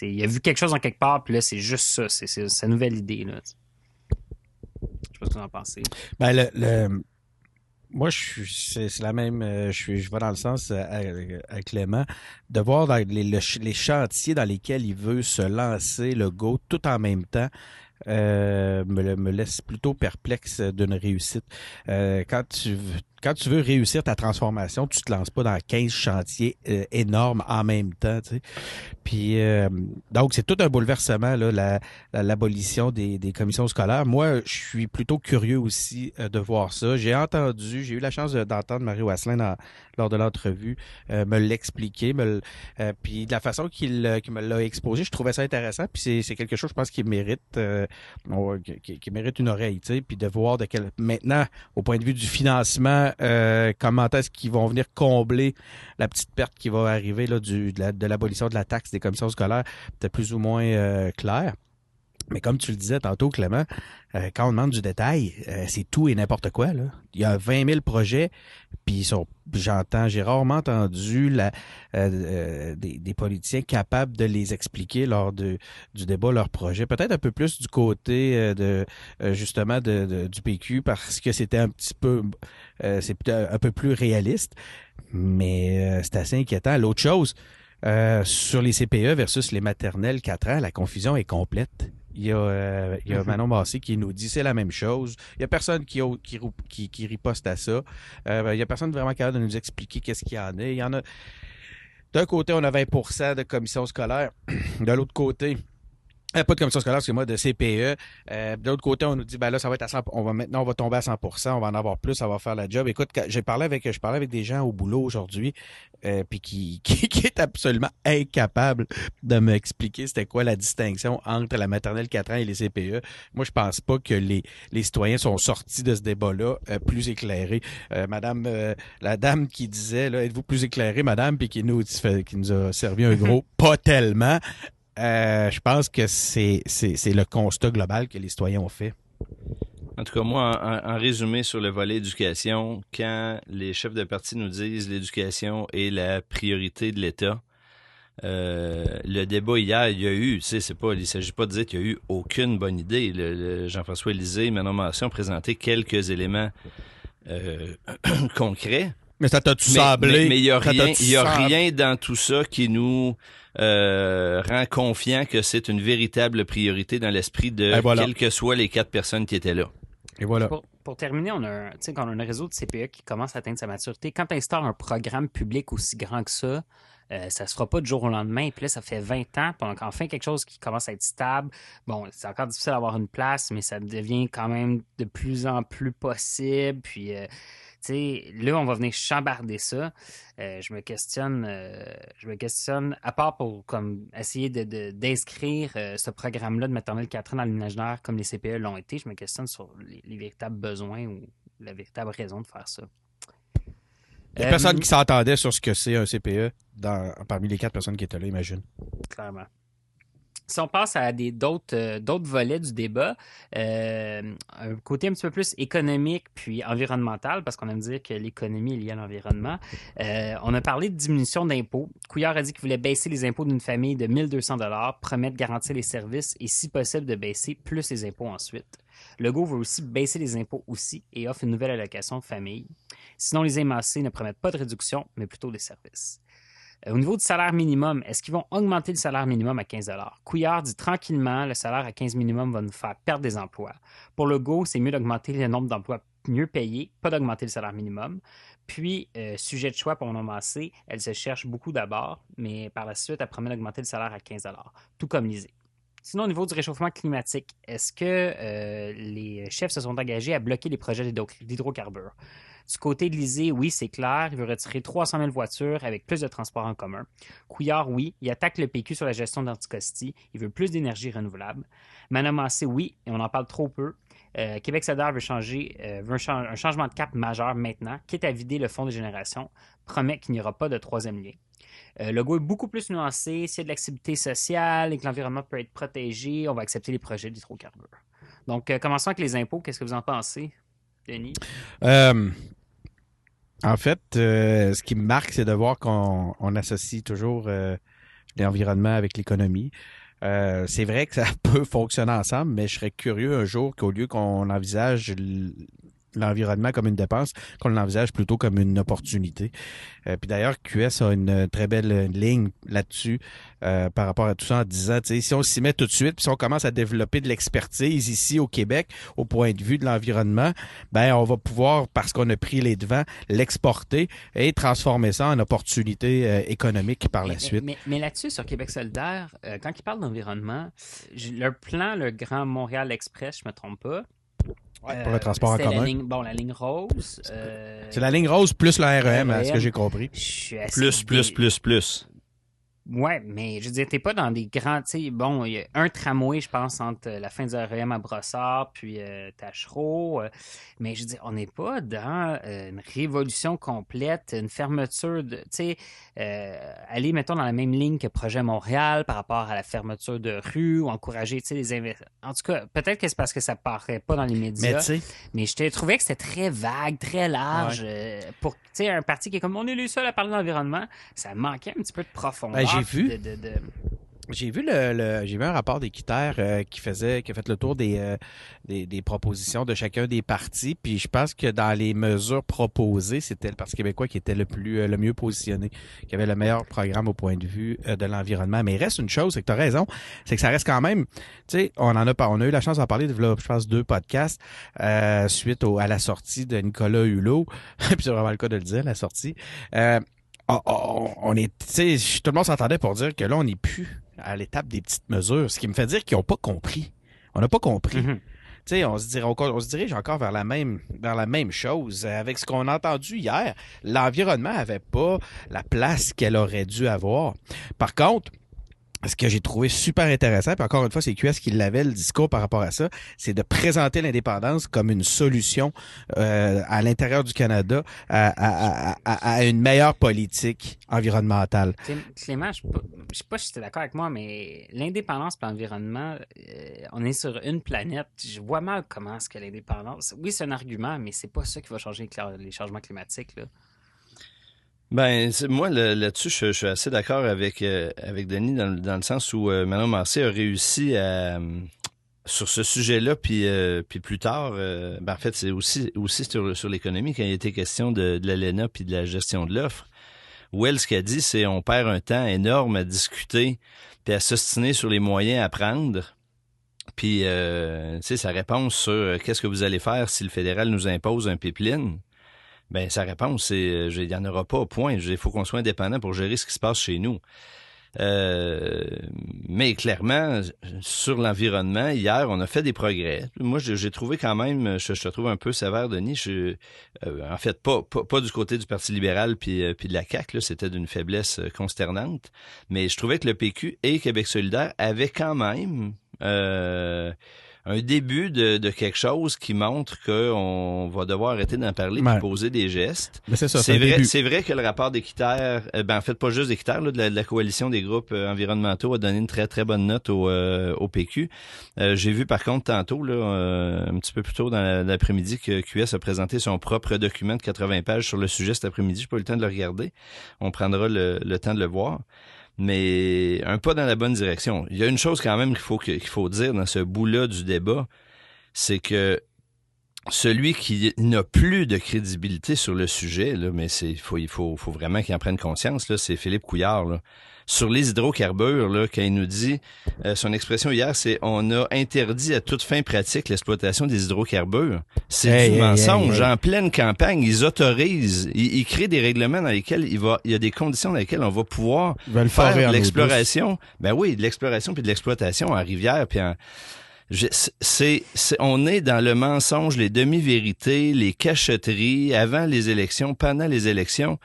Il a vu quelque chose en quelque part, puis là, c'est juste ça. C'est sa nouvelle idée. Là, je sais pas ce que vous en pensez. Ben, le, moi, je c'est la même. Euh, je, suis, je vais dans le sens euh, avec Clément de voir les, chantiers dans lesquels il veut se lancer le go tout en même temps. Euh, me, me, laisse plutôt perplexe d'une réussite. Euh, quand tu quand tu veux réussir ta transformation, tu te lances pas dans 15 chantiers euh, énormes en même temps. Tu sais. Puis euh, donc c'est tout un bouleversement là, l'abolition des, des, commissions scolaires. Moi, je suis plutôt curieux aussi euh, de voir ça. J'ai entendu, j'ai eu la chance d'entendre Marie Wasselin lors de l'entrevue me l'expliquer, me puis de la façon qu'il me l'a exposé, je trouvais ça intéressant. Puis c'est quelque chose, je pense, qui mérite qui, qui, mérite une oreille. Tu sais, puis de voir de quel maintenant, au point de vue du financement euh, comment est-ce qu'ils vont venir combler la petite perte qui va arriver là, du, de l'abolition de, la taxe des commissions scolaires, peut-être plus ou moins euh, clair. Mais comme tu le disais tantôt, Clément, euh, quand on demande du détail, c'est tout et n'importe quoi. Là. Il y a 20 000 projets, puis j'entends, j'ai rarement entendu la, des, politiciens capables de les expliquer lors de, du débat leurs projets. Peut-être un peu plus du côté de justement de, du PQ parce que c'était un petit peu euh, c'est un peu plus réaliste, mais euh, c'est assez inquiétant. L'autre chose, euh, sur les CPE versus les maternelles 4 ans, la confusion est complète. Il y a, il y a mhm. Manon Massé qui nous dit c'est la même chose. Il y a personne qui, qui, qui, qui riposte à ça. il y a personne vraiment capable de nous expliquer qu'est-ce qu'il y en a. Il y en a. D'un côté, on a 20% de commission scolaire. De l'autre côté, euh, pas de commission scolaire, c'est moi de CPE. Euh, de l'autre côté, on nous dit ben là, ça va être à 100, on va maintenant on va tomber à 100% on va en avoir plus, ça va faire la job. Écoute, j'ai parlé avec je parlais avec des gens au boulot aujourd'hui, euh, puis qui, qui, qui est absolument incapable de m'expliquer c'était quoi la distinction entre la maternelle 4 ans et les CPE. Moi, je pense pas que les, les citoyens sont sortis de ce débat-là euh, plus éclairés. Euh, madame la dame qui disait là, êtes-vous plus éclairée, madame, puis qui nous qui nous a servi un gros pas tellement. Euh, je pense que c'est, le constat global que les citoyens ont fait. En tout cas, moi, en, résumé sur le volet éducation, quand les chefs de parti nous disent l'éducation est la priorité de l'État, euh, le débat hier, il y a eu, tu sais, pas, il s'agit pas de dire qu'il y a eu aucune bonne idée. Le, Jean-François Lisée, Manon Masson ont présenté quelques éléments euh, concrets, Mais ça t'a tout semblé. Mais il y a rien, y a dans tout ça qui nous euh, rend confiant que c'est une véritable priorité dans l'esprit de voilà. quelles que soient les quatre personnes qui étaient là. Et voilà. Pour, pour terminer, on a, quand on a un réseau de CPE qui commence à atteindre sa maturité. Quand tu instaures un programme public aussi grand que ça, euh, ça se fera pas du jour au lendemain. Puis là, ça fait 20 ans. Puis on a enfin quelque chose qui commence à être stable. Bon, c'est encore difficile d'avoir une place, mais ça devient quand même de plus en plus possible. Puis, euh, là, on va venir chambarder ça. Euh, je me questionne, euh, je me questionne, à part pour comme essayer de- de- d'inscrire euh, ce programme-là de maternelle 4 ans dans l'imaginaire comme les CPE l'ont été, je me questionne sur les, les véritables besoins ou la véritable raison de faire ça. Il y a personne qui s'entendait sur ce que c'est un CPE dans, parmi les quatre personnes qui étaient là, imagine. clairement. Si on passe à des d'autres euh, volets du débat, euh, un côté un petit peu plus économique puis environnemental, parce qu'on aime dire que l'économie est liée à l'environnement. Euh, on a parlé de diminution d'impôts. Couillard a dit qu'il voulait baisser les impôts d'une famille de 1200 dollars, promet de garantir les services et, si possible, de baisser plus les impôts ensuite. Legault veut aussi baisser les impôts aussi et offre une nouvelle allocation de famille. Sinon, les émancés ne promettent pas de réduction, mais plutôt des services. Euh, Au niveau du salaire minimum, est-ce qu'ils vont augmenter le salaire minimum à 15 Couillard dit tranquillement, le salaire à 15 minimum va nous faire perdre des emplois. Pour le go, c'est mieux d'augmenter le nombre d'emplois mieux payés, pas d'augmenter le salaire minimum. Puis, euh, sujet de choix pour mon elle se cherche beaucoup d'abord, mais par la suite, elle promet d'augmenter le salaire à 15 tout comme Lisée. Sinon, au niveau du réchauffement climatique, est-ce que euh, les chefs se sont engagés à bloquer les projets d'hydro- d'hydrocarbures? Du côté de l'Isée, oui, c'est clair. Il veut retirer 300 000 voitures avec plus de transports en commun. Couillard, oui. Il attaque le PQ sur la gestion d'Anticosti. Il veut plus d'énergie renouvelable. Manamassé, oui, et on en parle trop peu. Euh, Québec solidaire veut changer, euh, veut un, chan- un changement de cap majeur maintenant, quitte à vider le fonds des générations, promet qu'il n'y aura pas de troisième lien. Euh, le goût est beaucoup plus nuancé. S'il y a de l'activité sociale et que l'environnement peut être protégé, on va accepter les projets d'hydrocarbures. Donc, commençons avec les impôts. Qu'est-ce que vous en pensez, Euh, en fait, euh, ce qui me marque, c'est de voir qu'on on associe toujours euh, l'environnement avec l'économie. C'est vrai que ça peut fonctionner ensemble, mais je serais curieux un jour qu'au lieu qu'on envisage l'environnement comme une dépense, qu'on l'envisage plutôt comme une opportunité. Euh, puis d'ailleurs, QS a une euh, très belle euh, ligne là-dessus euh, par rapport à tout ça en disant, si on s'y met tout de suite, puis si on commence à développer de l'expertise ici au Québec au point de vue de l'environnement, ben on va pouvoir, parce qu'on a pris les devants, l'exporter et transformer ça en opportunité euh, économique par la Mais- suite. Mais, mais là-dessus, sur Québec solidaire, euh, quand ils parlent d'environnement, leur plan, le Grand Montréal Express, je me trompe pas. Ouais, euh, pour le transport en la commun. ligne- bon, la ligne rose. euh, C'est la ligne rose plus le REM, à ce que j'ai compris. Plus, plus, plus, plus. Ouais, mais je veux dire, t'es pas dans des grands, tu bon, il y a un tramway, je pense, entre euh, la fin du REM à Brossard puis euh, Tachereau, euh, mais je veux dire, on n'est pas dans euh, une révolution complète, une fermeture de, tu sais, aller, mettons, dans la même ligne que Projet Montréal par rapport à la fermeture de rue ou encourager, tu sais, les investissements. En tout cas, peut-être que c'est parce que ça paraît pas dans les Mais médias, tu sais, mais je t'ai trouvé que c'était très vague, très large. pour, tu sais, un parti qui est comme, on est les seuls à parler d'environnement, ça manquait un petit peu de profondeur. Ben, j'ai vu. de- de- de- J'ai vu le, le- j'ai vu un rapport d'équitaire euh, qui faisait qui a fait le tour des, euh, des des propositions de chacun des partis. Puis je pense que dans les mesures proposées c'était le Parti québécois qui était le plus euh, le mieux positionné qui avait le meilleur programme au point de vue de l'environnement. Mais il reste une chose c'est que tu as raison c'est que ça reste quand même tu sais on en a pas on a eu la chance d'en parler de je pense deux podcasts euh, suite au, à la sortie de Nicolas Hulot. Puis c'est vraiment le cas de le dire la sortie. Euh, on, on- on est, tu sais, tout le monde s'entendait pour dire que là, on n'est plus à l'étape des petites mesures, ce qui me fait dire qu'ils n'ont pas compris. On n'a pas compris. Mhm. Tu sais, on se dirait encore, on se dirige encore vers la même, vers la même chose. Avec ce qu'on a entendu hier, l'environnement avait pas la place qu'elle aurait dû avoir. Par contre, ce que j'ai trouvé super intéressant, puis encore une fois, c'est QS qui l'avait le discours par rapport à ça, c'est de présenter l'indépendance comme une solution euh, à l'intérieur du Canada à, à- à- à- une meilleure politique environnementale. Clé- Clément, je ne sais pas si tu es d'accord avec moi, mais l'indépendance et l'environnement, euh, on est sur une planète. Je vois mal comment est-ce que l'indépendance. Oui, c'est un argument, mais c'est pas ça qui va changer les changements climatiques. Là. Ben, moi, là-dessus, je, suis assez d'accord avec, euh, avec Denis dans, le- sens où euh, Manon a réussi à, sur ce sujet-là, puis euh, puis plus tard, euh, ben en fait, c'est aussi aussi sur, l'économie quand il était question de, l'ALENA puis de la gestion de l'offre. Wells ce a dit, c'est on perd un temps énorme à discuter puis à s'ostiner sur les moyens à prendre. Puis, euh, tu sais, sa réponse sur euh, qu'est-ce que vous allez faire si le fédéral nous impose un pipeline, ben sa réponse c'est il n'y en aura pas, point. Il faut qu'on soit indépendant pour gérer ce qui se passe chez nous. Euh, mais clairement, sur l'environnement, hier, on a fait des progrès. Moi, j'ai trouvé quand même, je, te trouve un peu sévère, Denis. Euh, en fait, pas, du côté du Parti libéral puis, euh, puis de la CAQ, c'était d'une faiblesse consternante. Mais je trouvais que le PQ et Québec solidaire avaient quand même un début de, de, quelque chose qui montre qu'on va devoir arrêter d'en parler et poser des gestes. c'est vrai, c'est vrai que le rapport d'équitaire, euh, ben en fait pas juste d'équitaire, de, de, la coalition des groupes euh, environnementaux a donné une très très bonne note au, euh, au PQ. J'ai vu par contre tantôt, là, un petit peu plus tôt dans l'après-midi, que QS a présenté son propre document de 80 pages sur le sujet cet après-midi. J'ai pas eu le temps de le regarder. On prendra le, le temps de le voir mais un pas dans la bonne direction. Il y a une chose quand même qu'il faut dire dans ce bout-là du débat, c'est que celui qui n'a plus de crédibilité sur le sujet, mais c'est il faut, il faut, vraiment qu'il en prenne conscience, c'est Philippe Couillard. Sur les hydrocarbures, là, quand il nous dit, euh, son expression hier, c'est on a interdit à toute fin pratique l'exploitation des hydrocarbures. C'est du mensonge. en pleine campagne, ils autorisent, ils, créent des règlements dans lesquels il va, il y a des conditions dans lesquelles on va pouvoir faire de l'exploration. Ben oui, de l'exploration puis de l'exploitation en rivière puis en c'est, on est dans le mensonge, les demi-vérités, les cachotteries avant les élections, pendant les élections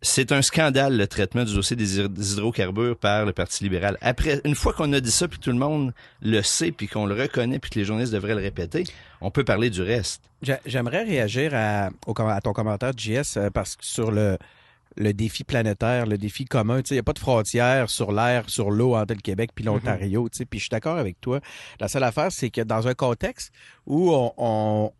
c'est un scandale le traitement du dossier des hydrocarbures par le Parti libéral. Après, une fois qu'on a dit ça, puis tout le monde le sait, puis qu'on le reconnaît, puis que les journalistes devraient le répéter, on peut parler du reste. J'aimerais réagir à, à, ton commentaire, JS, euh, parce que sur le, le défi planétaire, le défi commun. Il n'y a pas de frontière sur l'air, sur l'eau entre le Québec puis l'Ontario. Mm Puis je suis d'accord avec toi. La seule affaire, c'est que dans un contexte où on, on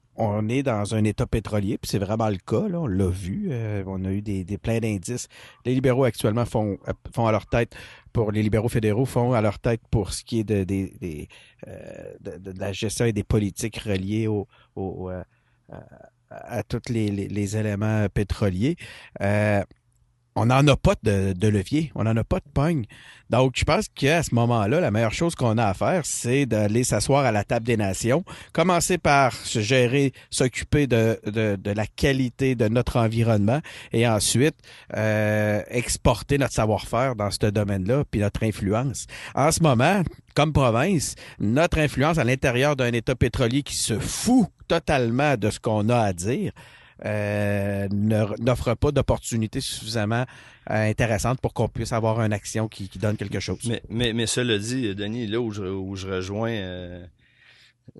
est dans un état pétrolier, puis c'est vraiment le cas, là, on l'a vu, euh, on a eu des, des pleins d'indices. Les libéraux actuellement font, euh, font à leur tête, pour les libéraux fédéraux font à leur tête pour ce qui est de, euh, de, la gestion et des politiques reliées au, au à tous les, les, éléments pétroliers on n'en a pas de, de, levier, on n'en a pas de pogne. Donc, je pense qu'à ce moment-là, la meilleure chose qu'on a à faire, c'est d'aller s'asseoir à la table des nations, commencer par se gérer, s'occuper de, de, la qualité de notre environnement et ensuite euh, exporter notre savoir-faire dans ce domaine-là, puis notre influence. En ce moment, comme province, notre influence à l'intérieur d'un État pétrolier qui se fout totalement de ce qu'on a à dire, euh, n'offre pas d'opportunités suffisamment euh, intéressantes pour qu'on puisse avoir une action qui, donne quelque chose. Mais, mais, mais cela dit, Denis, là où je, où je rejoins euh,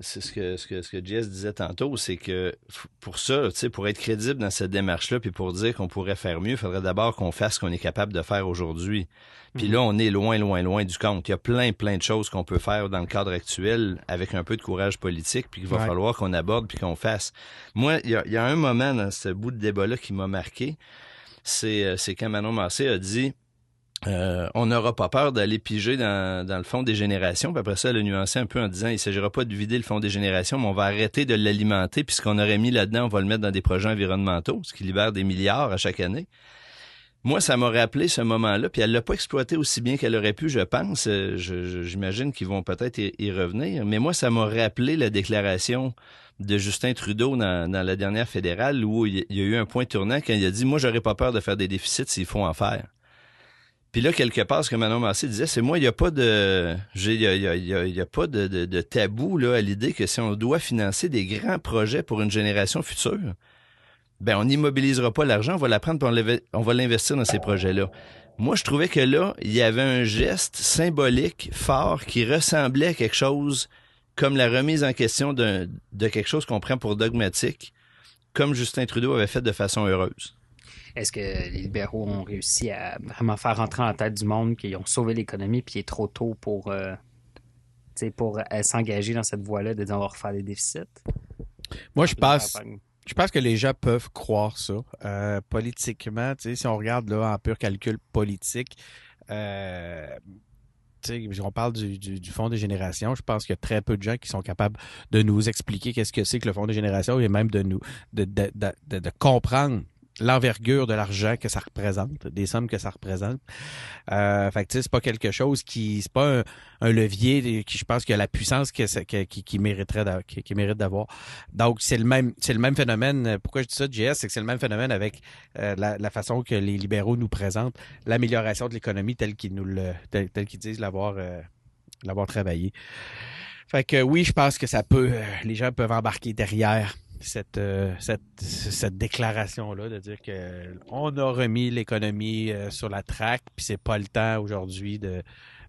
c'est ce que, ce que, ce que Jess disait tantôt, c'est que pour ça, tu sais, pour être crédible dans cette démarche-là, puis pour dire qu'on pourrait faire mieux, il faudrait d'abord qu'on fasse ce qu'on est capable de faire aujourd'hui. Puis mhm. là, on est loin, loin, loin du compte. Il y a plein, plein de choses qu'on peut faire dans le cadre actuel avec un peu de courage politique, puis qu'il va falloir qu'on aborde puis qu'on fasse. Moi, il y a, il y a un moment dans ce bout de débat-là qui m'a marqué. C'est, euh, c'est quand Manon Massé a dit euh, on n'aura pas peur d'aller piger dans, dans, le fond des générations. Puis après ça, elle a nuancé un peu en disant il s'agira pas de vider le fond des générations, mais on va arrêter de l'alimenter. Puis ce qu'on aurait mis là-dedans, on va le mettre dans des projets environnementaux, ce qui libère des milliards à chaque année. Moi, ça m'a rappelé ce moment-là, puis elle l'a pas exploité aussi bien qu'elle aurait pu, je pense. Euh, j'imagine qu'ils vont peut-être y, revenir. Mais moi, ça m'a rappelé la déclaration de Justin Trudeau dans, dans la dernière fédérale où il y a eu un point tournant quand il a dit Moi, j'aurais pas peur de faire des déficits s'il faut en faire. Puis là, quelque part, ce que Manon Massé disait, c'est moi, il n'y a pas de, il y a, y a, y a, pas de, tabou là à l'idée que si on doit financer des grands projets pour une génération future, ben on n'immobilisera pas l'argent, on va la prendre, on va l'investir dans ces projets-là. Moi, je trouvais que là, il y avait un geste symbolique fort qui ressemblait à quelque chose comme la remise en question de quelque chose qu'on prend pour dogmatique, comme Justin Trudeau avait fait de façon heureuse. Est-ce que les libéraux ont réussi à vraiment faire rentrer en tête du monde qu'ils ont sauvé l'économie puis il est trop tôt pour, euh, pour euh, s'engager dans cette voie-là de va refaire des déficits? Moi, je pense, je pense que les gens peuvent croire ça. Euh, politiquement, si on regarde là, en pur calcul politique, on parle du, du, du fonds des générations, je pense qu'il y a très peu de gens qui sont capables de nous expliquer qu'est-ce que c'est que le fonds des générations et même de nous de, de, de, de, de comprendre l'envergure de l'argent que ça représente, des sommes que ça représente. Euh, fait c'est pas quelque chose qui, c'est pas un, levier qui, je pense, que la puissance que, que- qui, mériterait, qui, qui mérite d'avoir. Donc c'est le même, c'est le même phénomène. Pourquoi je dis ça, JS, c'est que c'est le même phénomène avec euh, la, façon que les libéraux nous présentent l'amélioration de l'économie telle qu'ils nous le, telle qu'ils disent l'avoir, euh, l'avoir travaillé. Fait que oui, je pense que ça peut, euh, les gens peuvent embarquer derrière cette, euh, cette, cette déclaration-là de dire que on a remis l'économie euh, sur la traque, puis c'est pas le temps aujourd'hui de,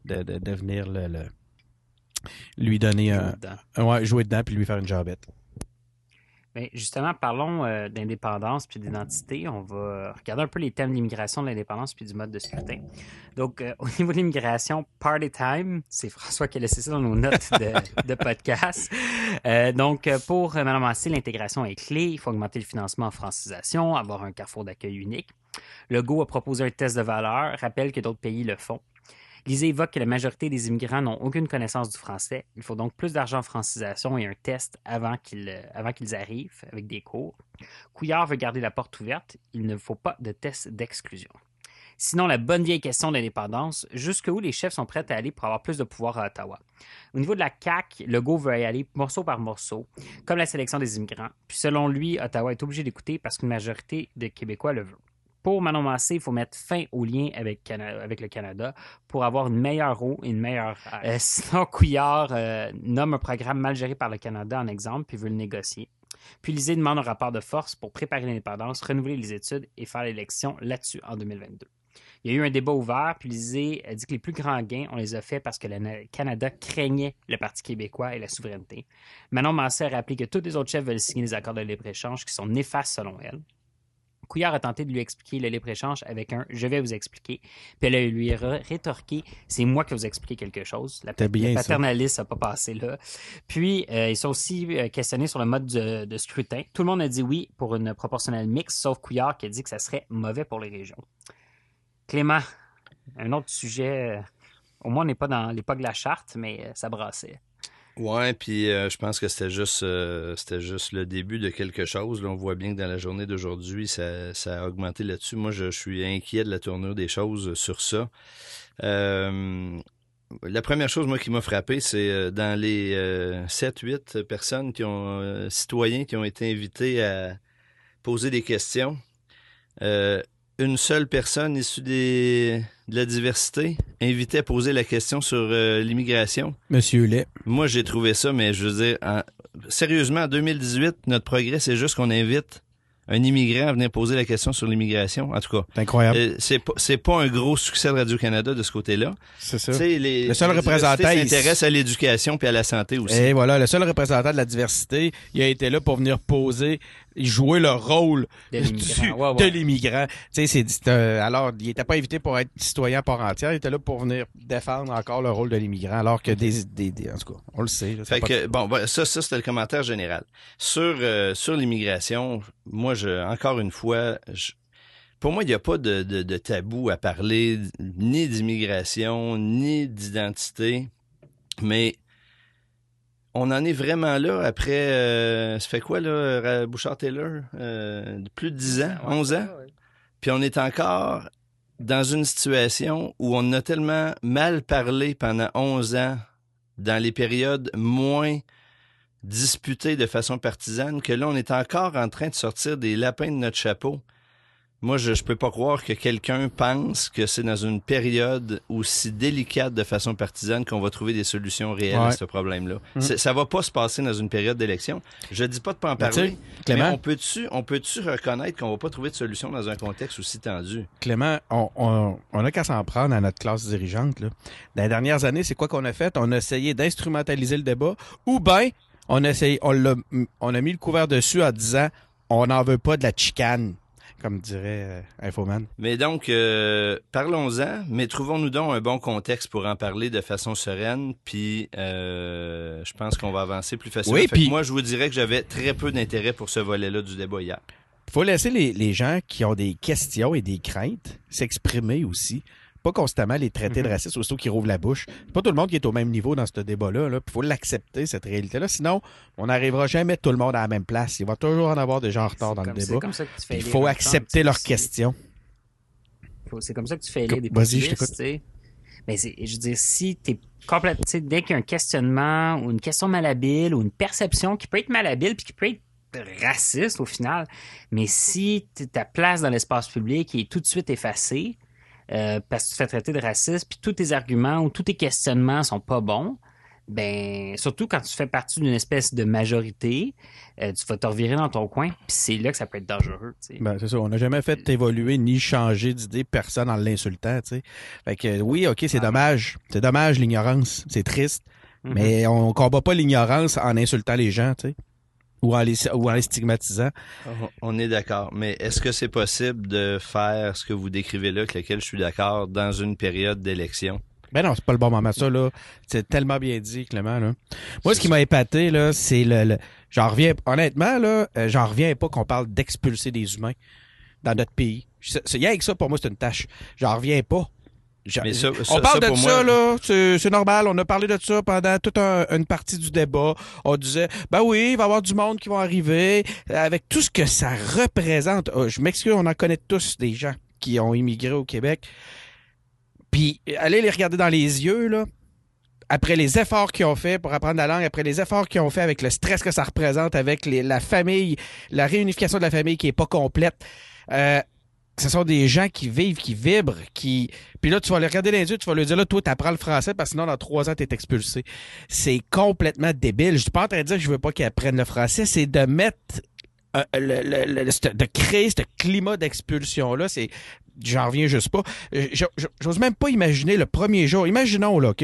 de, de, de venir le, le- lui donner un, dedans. un- ouais, jouer dedans puis lui faire une jarbette. Mais justement, parlons euh, d'indépendance puis d'identité. On va regarder un peu les thèmes d'immigration, de l'indépendance puis du mode de scrutin. Donc, euh, au niveau de l'immigration, party time, c'est François qui a laissé ça dans nos notes de, de podcast. Euh, donc, pour Mme Massé, l'intégration est clé. Il faut augmenter le financement en francisation, avoir un carrefour d'accueil unique. Legault a proposé un test de valeur, rappelle que d'autres pays le font. Lisée évoque que la majorité des immigrants n'ont aucune connaissance du français. Il faut donc plus d'argent en francisation et un test avant qu'ils euh, avant qu'ils arrivent avec des cours. Couillard veut garder la porte ouverte. Il ne faut pas de test d'exclusion. Sinon, la bonne vieille question de l'indépendance, jusqu'où les chefs sont prêts à aller pour avoir plus de pouvoir à Ottawa? Au niveau de la CAQ, Legault veut y aller morceau par morceau, comme la sélection des immigrants. Puis selon lui, Ottawa est obligé d'écouter parce qu'une majorité de Québécois le veut. Pour Manon Massé, il faut mettre fin au lien avec, Cana- avec le Canada pour avoir une meilleure eau et une meilleure air. Euh, sinon, Couillard euh, nomme un programme mal géré par le Canada en exemple puis veut le négocier. Puis Lisée demande un rapport de force pour préparer l'indépendance, renouveler les études et faire l'élection là-dessus en 2022. Il y a eu un débat ouvert, puis Lisée a dit que les plus grands gains, on les a faits parce que le Na- Canada craignait le Parti québécois et la souveraineté. Manon Massé a rappelé que tous les autres chefs veulent signer des accords de libre-échange qui sont néfastes selon elle. Couillard a tenté de lui expliquer le libre-échange avec un « je vais vous expliquer », puis elle a lui ré- rétorqué « c'est moi qui vous expliquer quelque chose ». La bien paternaliste n'a pas passé là. Puis, euh, ils sont aussi euh, questionnés sur le mode de, de scrutin. Tout le monde a dit oui pour une proportionnelle mixte, sauf Couillard qui a dit que ça serait mauvais pour les régions. Clément, un autre sujet. euh, au moins, on n'est pas dans l'époque de la charte, mais ça brassait. Ouais, puis euh, je pense que c'était juste euh, c'était juste le début de quelque chose. Là, on voit bien que dans la journée d'aujourd'hui, ça, ça a augmenté là-dessus. Moi, je, suis inquiet de la tournure des choses sur ça. Euh, la première chose, moi, qui m'a frappé, c'est euh, dans les 7-8 personnes qui ont euh, citoyens qui ont été invités à poser des questions. euh, une seule personne issue des, de la diversité invitée à poser la question sur euh, l'immigration. Monsieur Lay. Moi, j'ai trouvé ça, mais je veux dire, en- sérieusement, en 2018, notre progrès, c'est juste qu'on invite un immigrant à venir poser la question sur l'immigration. En tout cas, C'est incroyable. euh, c'est pas, c'est pas un gros succès de Radio-Canada de ce côté-là. c'est ça. Les, Le seul représentant, il- s'intéresse à l'éducation puis à la santé aussi. Et voilà, le seul représentant de la diversité, il a été là pour venir poser, jouer le rôle De l'immigrant. Ouais, ouais. euh, alors il était pas invité pour être citoyen à part entière, il était là pour venir défendre encore le rôle de l'immigrant, alors que des, des, des- en tout cas, on le sait. là, Fait que bon, ça, ça c'était le commentaire général sur euh, sur l'immigration. Moi, je encore une fois, je- pour moi, il n'y a pas de, de, de tabou à parler ni d'immigration ni d'identité, mais on en est vraiment là après. euh, ça fait quoi là, Bouchard Taylor, euh, plus de 10 ans, 11 ans? Puis on est encore dans une situation où on a tellement mal parlé pendant 11 ans dans les périodes moins disputées de façon partisane que là, on est encore en train de sortir des lapins de notre chapeau. Moi, je, je peux pas croire que quelqu'un pense que c'est dans une période aussi délicate de façon partisane qu'on va trouver des solutions réelles à ce problème-là. C'est- Ça va pas se passer dans une période d'élection. Je dis pas de pas en sais, parler. Mais Clément, on peut-tu, on peut-tu reconnaître qu'on va pas trouver de solution dans un contexte aussi tendu? Clément, on, on, on a qu'à s'en prendre à notre classe dirigeante. Là. Dans les dernières années, c'est quoi qu'on a fait? On a essayé d'instrumentaliser le débat ou bien on a essayé, on, on a mis le couvert dessus en disant on n'en veut pas de la chicane, comme dirait euh, Infoman. Mais donc, euh, parlons-en, mais trouvons-nous donc un bon contexte pour en parler de façon sereine, puis euh, je pense qu'on va avancer plus facilement. Oui, puis- moi, je vous dirais que j'avais très peu d'intérêt pour ce volet-là du débat hier. Il faut laisser les, les gens qui ont des questions et des craintes s'exprimer aussi. Pas constamment les traiter de Mhm. racistes aussitôt qu'ils rouvrent la bouche. C'est pas tout le monde qui est au même niveau dans ce débat-là. Il faut l'accepter, cette réalité-là. Sinon, on n'arrivera jamais tout le monde à la même place. Il va toujours en avoir des gens en retard dans le débat. Il faut accepter leurs questions. C'est comme ça que tu fais élire des Vas-y, je t'écoute. Mais je veux dire, si t'es complètement, dès qu'il y a un questionnement ou une question malhabile ou une perception qui peut être malhabile puis qui peut être raciste au final, mais si ta place dans l'espace public est tout de suite effacée euh, parce que tu te fais traiter de raciste puis tous tes arguments ou tous tes questionnements sont pas bons, ben surtout quand tu fais partie d'une espèce de majorité, euh, tu vas te revirer dans ton coin puis c'est là que ça peut être dangereux. Ben, c'est ça. On n'a jamais fait évoluer ni changer d'idée personne en l'insultant, tu sais. Fait que oui, OK, c'est Ah. dommage. C'est dommage, l'ignorance. C'est triste. Mhm. Mais on combat pas l'ignorance en insultant les gens, tu sais. Ou en les, ou en les stigmatisant. On- est d'accord. Mais est-ce que c'est possible de faire ce que vous décrivez là, avec lequel je suis d'accord, dans une période d'élection? Ben non, c'est pas le bon moment, ça, là. C'est tellement bien dit, Clément, là. Moi, ce qui m'a épaté, là, c'est le, le- J'en reviens... Honnêtement, là, euh, j'en reviens pas qu'on parle d'expulser des humains dans notre pays. C'est rien que ça, pour moi, c'est une tâche. J'en reviens pas. Mais ça- on parle ça, de ça, moi- là. C'est normal. On a parlé de ça pendant toute un- une partie du débat. On disait, ben oui, il va y avoir du monde qui va arriver. Avec tout ce que ça représente. Euh, Je m'excuse, on en connaît tous des gens qui ont immigré au Québec. Puis, allez les regarder dans les yeux, là. Après les efforts qu'ils ont fait pour apprendre la langue, après les efforts qu'ils ont fait avec le stress que ça représente, avec les- la famille, la réunification de la famille qui est pas complète, euh, ce sont des gens qui vivent, qui vibrent, qui... Puis là, tu vas les regarder dans les yeux, tu vas leur dire, là, toi, t'apprends le français parce que sinon, dans trois ans, t'es expulsé. C'est complètement débile. Je suis pas en train de dire que je veux pas qu'ils apprennent le français, c'est de mettre... euh, le- le- le- ce- de créer ce climat d'expulsion-là, c'est... J'en reviens juste pas. Euh, J'ose même pas imaginer le premier jour. Imaginons, là, OK,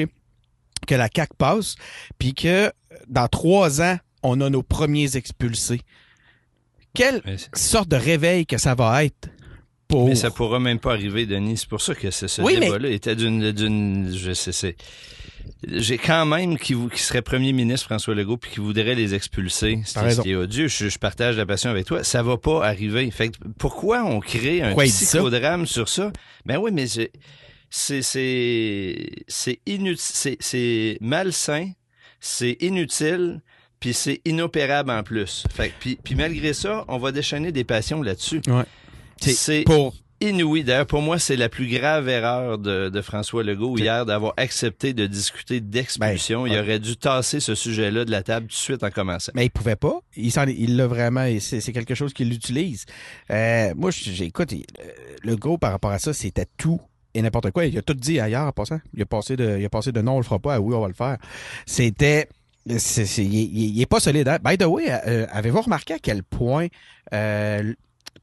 que la CAQ passe, puis que dans trois ans, on a nos premiers expulsés. Quelle sorte de réveil que ça va être? Pour... mais ça pourra même pas arriver, Denis. C'est pour ça que ce, ce Oui, mais- débat-là était d'une, d'une, je sais, c'est, j'ai quand même qui, qui serait premier ministre François Legault puis qui voudrait les expulser. C'est ce qui est odieux. Je, je partage la passion avec toi. Ça va pas arriver. Fait que pourquoi on crée un Pourquoi ça? psychodrame sur ça? Ben oui, mais c'est, c'est, c'est inutile, c'est, c'est malsain, c'est inutile, puis c'est inopérable en plus. Fait puis, puis malgré ça, on va déchaîner des passions là-dessus. Ouais. C'est pour... inouï. D'ailleurs, pour moi, c'est la plus grave erreur de, de François Legault hier d'avoir accepté de discuter d'expulsion. Ben, Il ouais. aurait dû tasser ce sujet-là de la table tout de suite en commençant. Mais il pouvait pas. Il s'en, il l'a vraiment. C'est, quelque chose qu'il utilise. Euh, moi, j'écoute. Le gros par rapport à ça, c'était tout et n'importe quoi. Il a tout dit ailleurs en passant. Il a passé de, il a passé de non, on le fera pas à oui, on va le faire. C'était. Il est pas solide. hein. By the way, euh, avez-vous remarqué à quel point euh,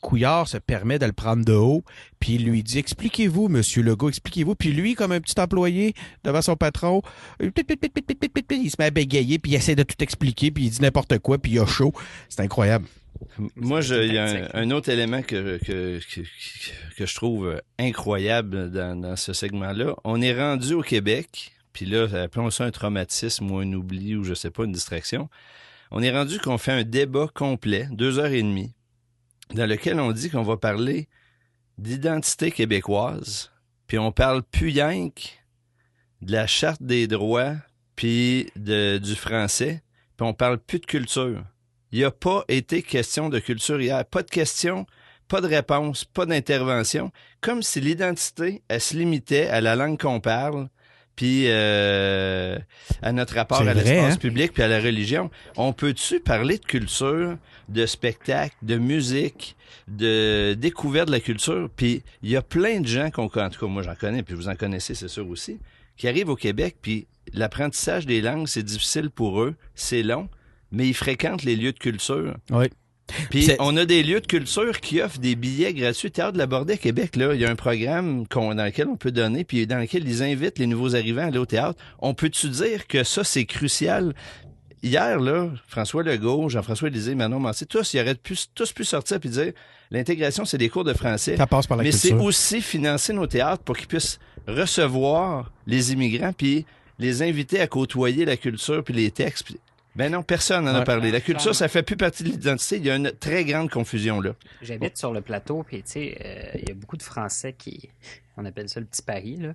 Couillard se permet de le prendre de haut, puis il lui dit Expliquez-vous, monsieur Legault, expliquez-vous. Puis lui, comme un petit employé devant son patron, euh, il se met à bégayer, puis il essaie de tout expliquer, puis il dit n'importe quoi, puis il a chaud. C'est incroyable. Moi, il y a un, autre élément que, que, que, je trouve euh, incroyable dans, ce segment-là. On est rendu au Québec, puis là, appelons ça un traumatisme ou un oubli ou je sais pas, une distraction. On est rendu qu'on fait un débat complet, deux heures et demie, dans lequel on dit qu'on va parler d'identité québécoise, puis on parle plus de la charte des droits, puis de, du français, puis on parle plus de culture. Il n'y a pas été question de culture hier. Pas de question, pas de réponse, pas d'intervention. Comme si l'identité, elle se limitait à la langue qu'on parle, puis euh, à notre rapport à l'espace hein? public, puis à la religion. On peut-tu parler de culture, de spectacle, de musique, de découverte de la culture? Puis il y a plein de gens qu'on en tout cas moi j'en connais, puis vous en connaissez c'est sûr aussi, qui arrivent au Québec, puis l'apprentissage des langues, c'est difficile pour eux, c'est long, mais ils fréquentent les lieux de culture. Oui. Puis on a des lieux de culture qui offrent des billets gratuits. Théâtre de la Bordée à Québec, là, il y a un programme dans lequel on peut donner, puis dans lequel ils invitent les nouveaux arrivants à aller au théâtre. On peut-tu dire que ça, c'est crucial? Hier, là, François Legault, Jean-François Lisée, Manon Massé, tous, ils auraient pu, tous pu sortir puis dire l'intégration, c'est des cours de français. Ça passe par la Mais c'est aussi financer nos théâtres pour qu'ils puissent recevoir les immigrants puis les inviter à côtoyer la culture puis les textes. puis Ben non, personne n'en a parlé. La culture, ça fait plus partie de l'identité. Il y a une très grande confusion là. J'habite sur le plateau, puis tu sais, euh, il y a beaucoup de Français qui. On appelle ça le petit Paris, là.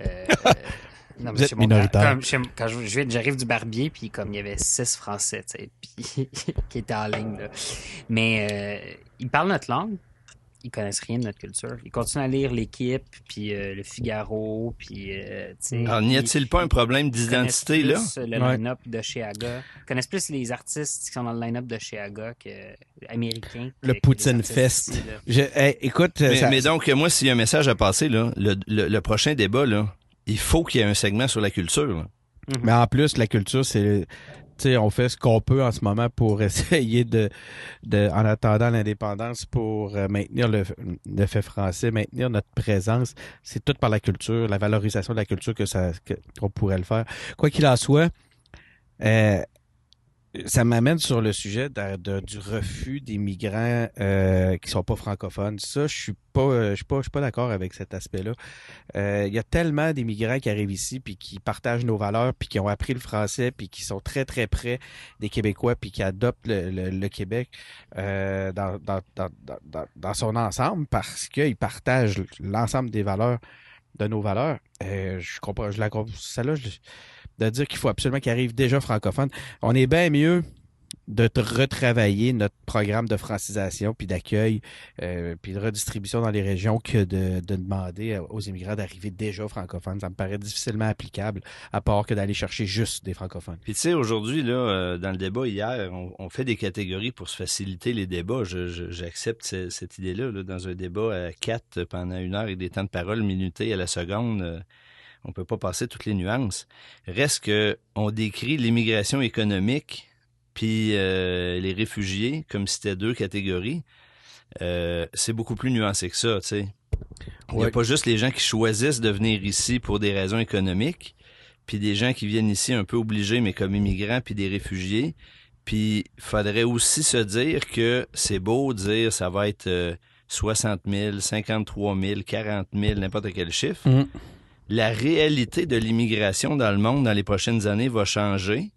Euh, non, Vous êtes mon minoritaire. père, comme chez- quand je- je viens- j'arrive du barbier, puis comme il y avait six Français, puis qui étaient en ligne, là. Mais euh, ils parlent notre langue, ils connaissent rien de notre culture. Ils continuent à lire l'équipe, puis euh, le Figaro, puis euh. Alors, n'y a-t-il pas un problème ils d'identité connaissent là? plus euh, Le Ouais. line-up de chez Aga. Ils connaissent plus les artistes qui sont dans le line-up de chez Aga que américains. Le que Poutine Fest. ici. Je- hey, écoute, Mais, ça- mais donc, moi, s'il y a un message à passer, là, le, le- le prochain débat, là, il faut qu'il y ait un segment sur la culture. là. Mais en plus, la culture, c'est. Tu sais, on fait ce qu'on peut en ce moment pour essayer de, de en attendant l'indépendance, pour euh, maintenir le, le fait français, maintenir notre présence. C'est tout par la culture, la valorisation de la culture que ça qu'on pourrait le faire. Quoi qu'il en soit, euh, ça m'amène sur le sujet du refus des migrants euh, qui sont pas francophones. Ça, je suis pas, euh, je suis pas, je suis pas d'accord avec cet aspect-là. Euh, Il y a tellement d'immigrants qui arrivent ici puis qui partagent nos valeurs puis qui ont appris le français puis qui sont très très près des Québécois puis qui adoptent le, le- le Québec euh, dans, dans, dans, dans- son ensemble parce qu'ils partagent l'ensemble des valeurs de nos valeurs. Euh, je comprends, je la comprends. Celle-là, je- de dire qu'il faut absolument qu'ils arrivent déjà francophones. On est bien mieux de retravailler notre programme de francisation puis d'accueil euh, puis de redistribution dans les régions que de, de demander aux immigrants d'arriver déjà francophones. Ça me paraît difficilement applicable, à part que d'aller chercher juste des francophones. Puis tu sais, aujourd'hui, là, euh, dans le débat hier, on, fait des catégories pour se faciliter les débats. J'accepte ce- cette idée-là. là. Dans un débat à quatre pendant une heure avec des temps de parole minutés à la seconde, euh, on peut pas passer toutes les nuances. Reste que on décrit l'immigration économique puis euh, les réfugiés comme si c'était deux catégories. Euh, c'est beaucoup plus nuancé que ça, tu sais. Il n'y a pas juste les gens qui choisissent de venir ici pour des raisons économiques, puis des gens qui viennent ici un peu obligés, mais comme immigrants, puis des réfugiés. Puis faudrait aussi se dire que c'est beau de dire ça va être euh, 60 000, 53 000, 40 000, n'importe quel chiffre. Mhm. La réalité de l'immigration dans le monde dans les prochaines années va changer.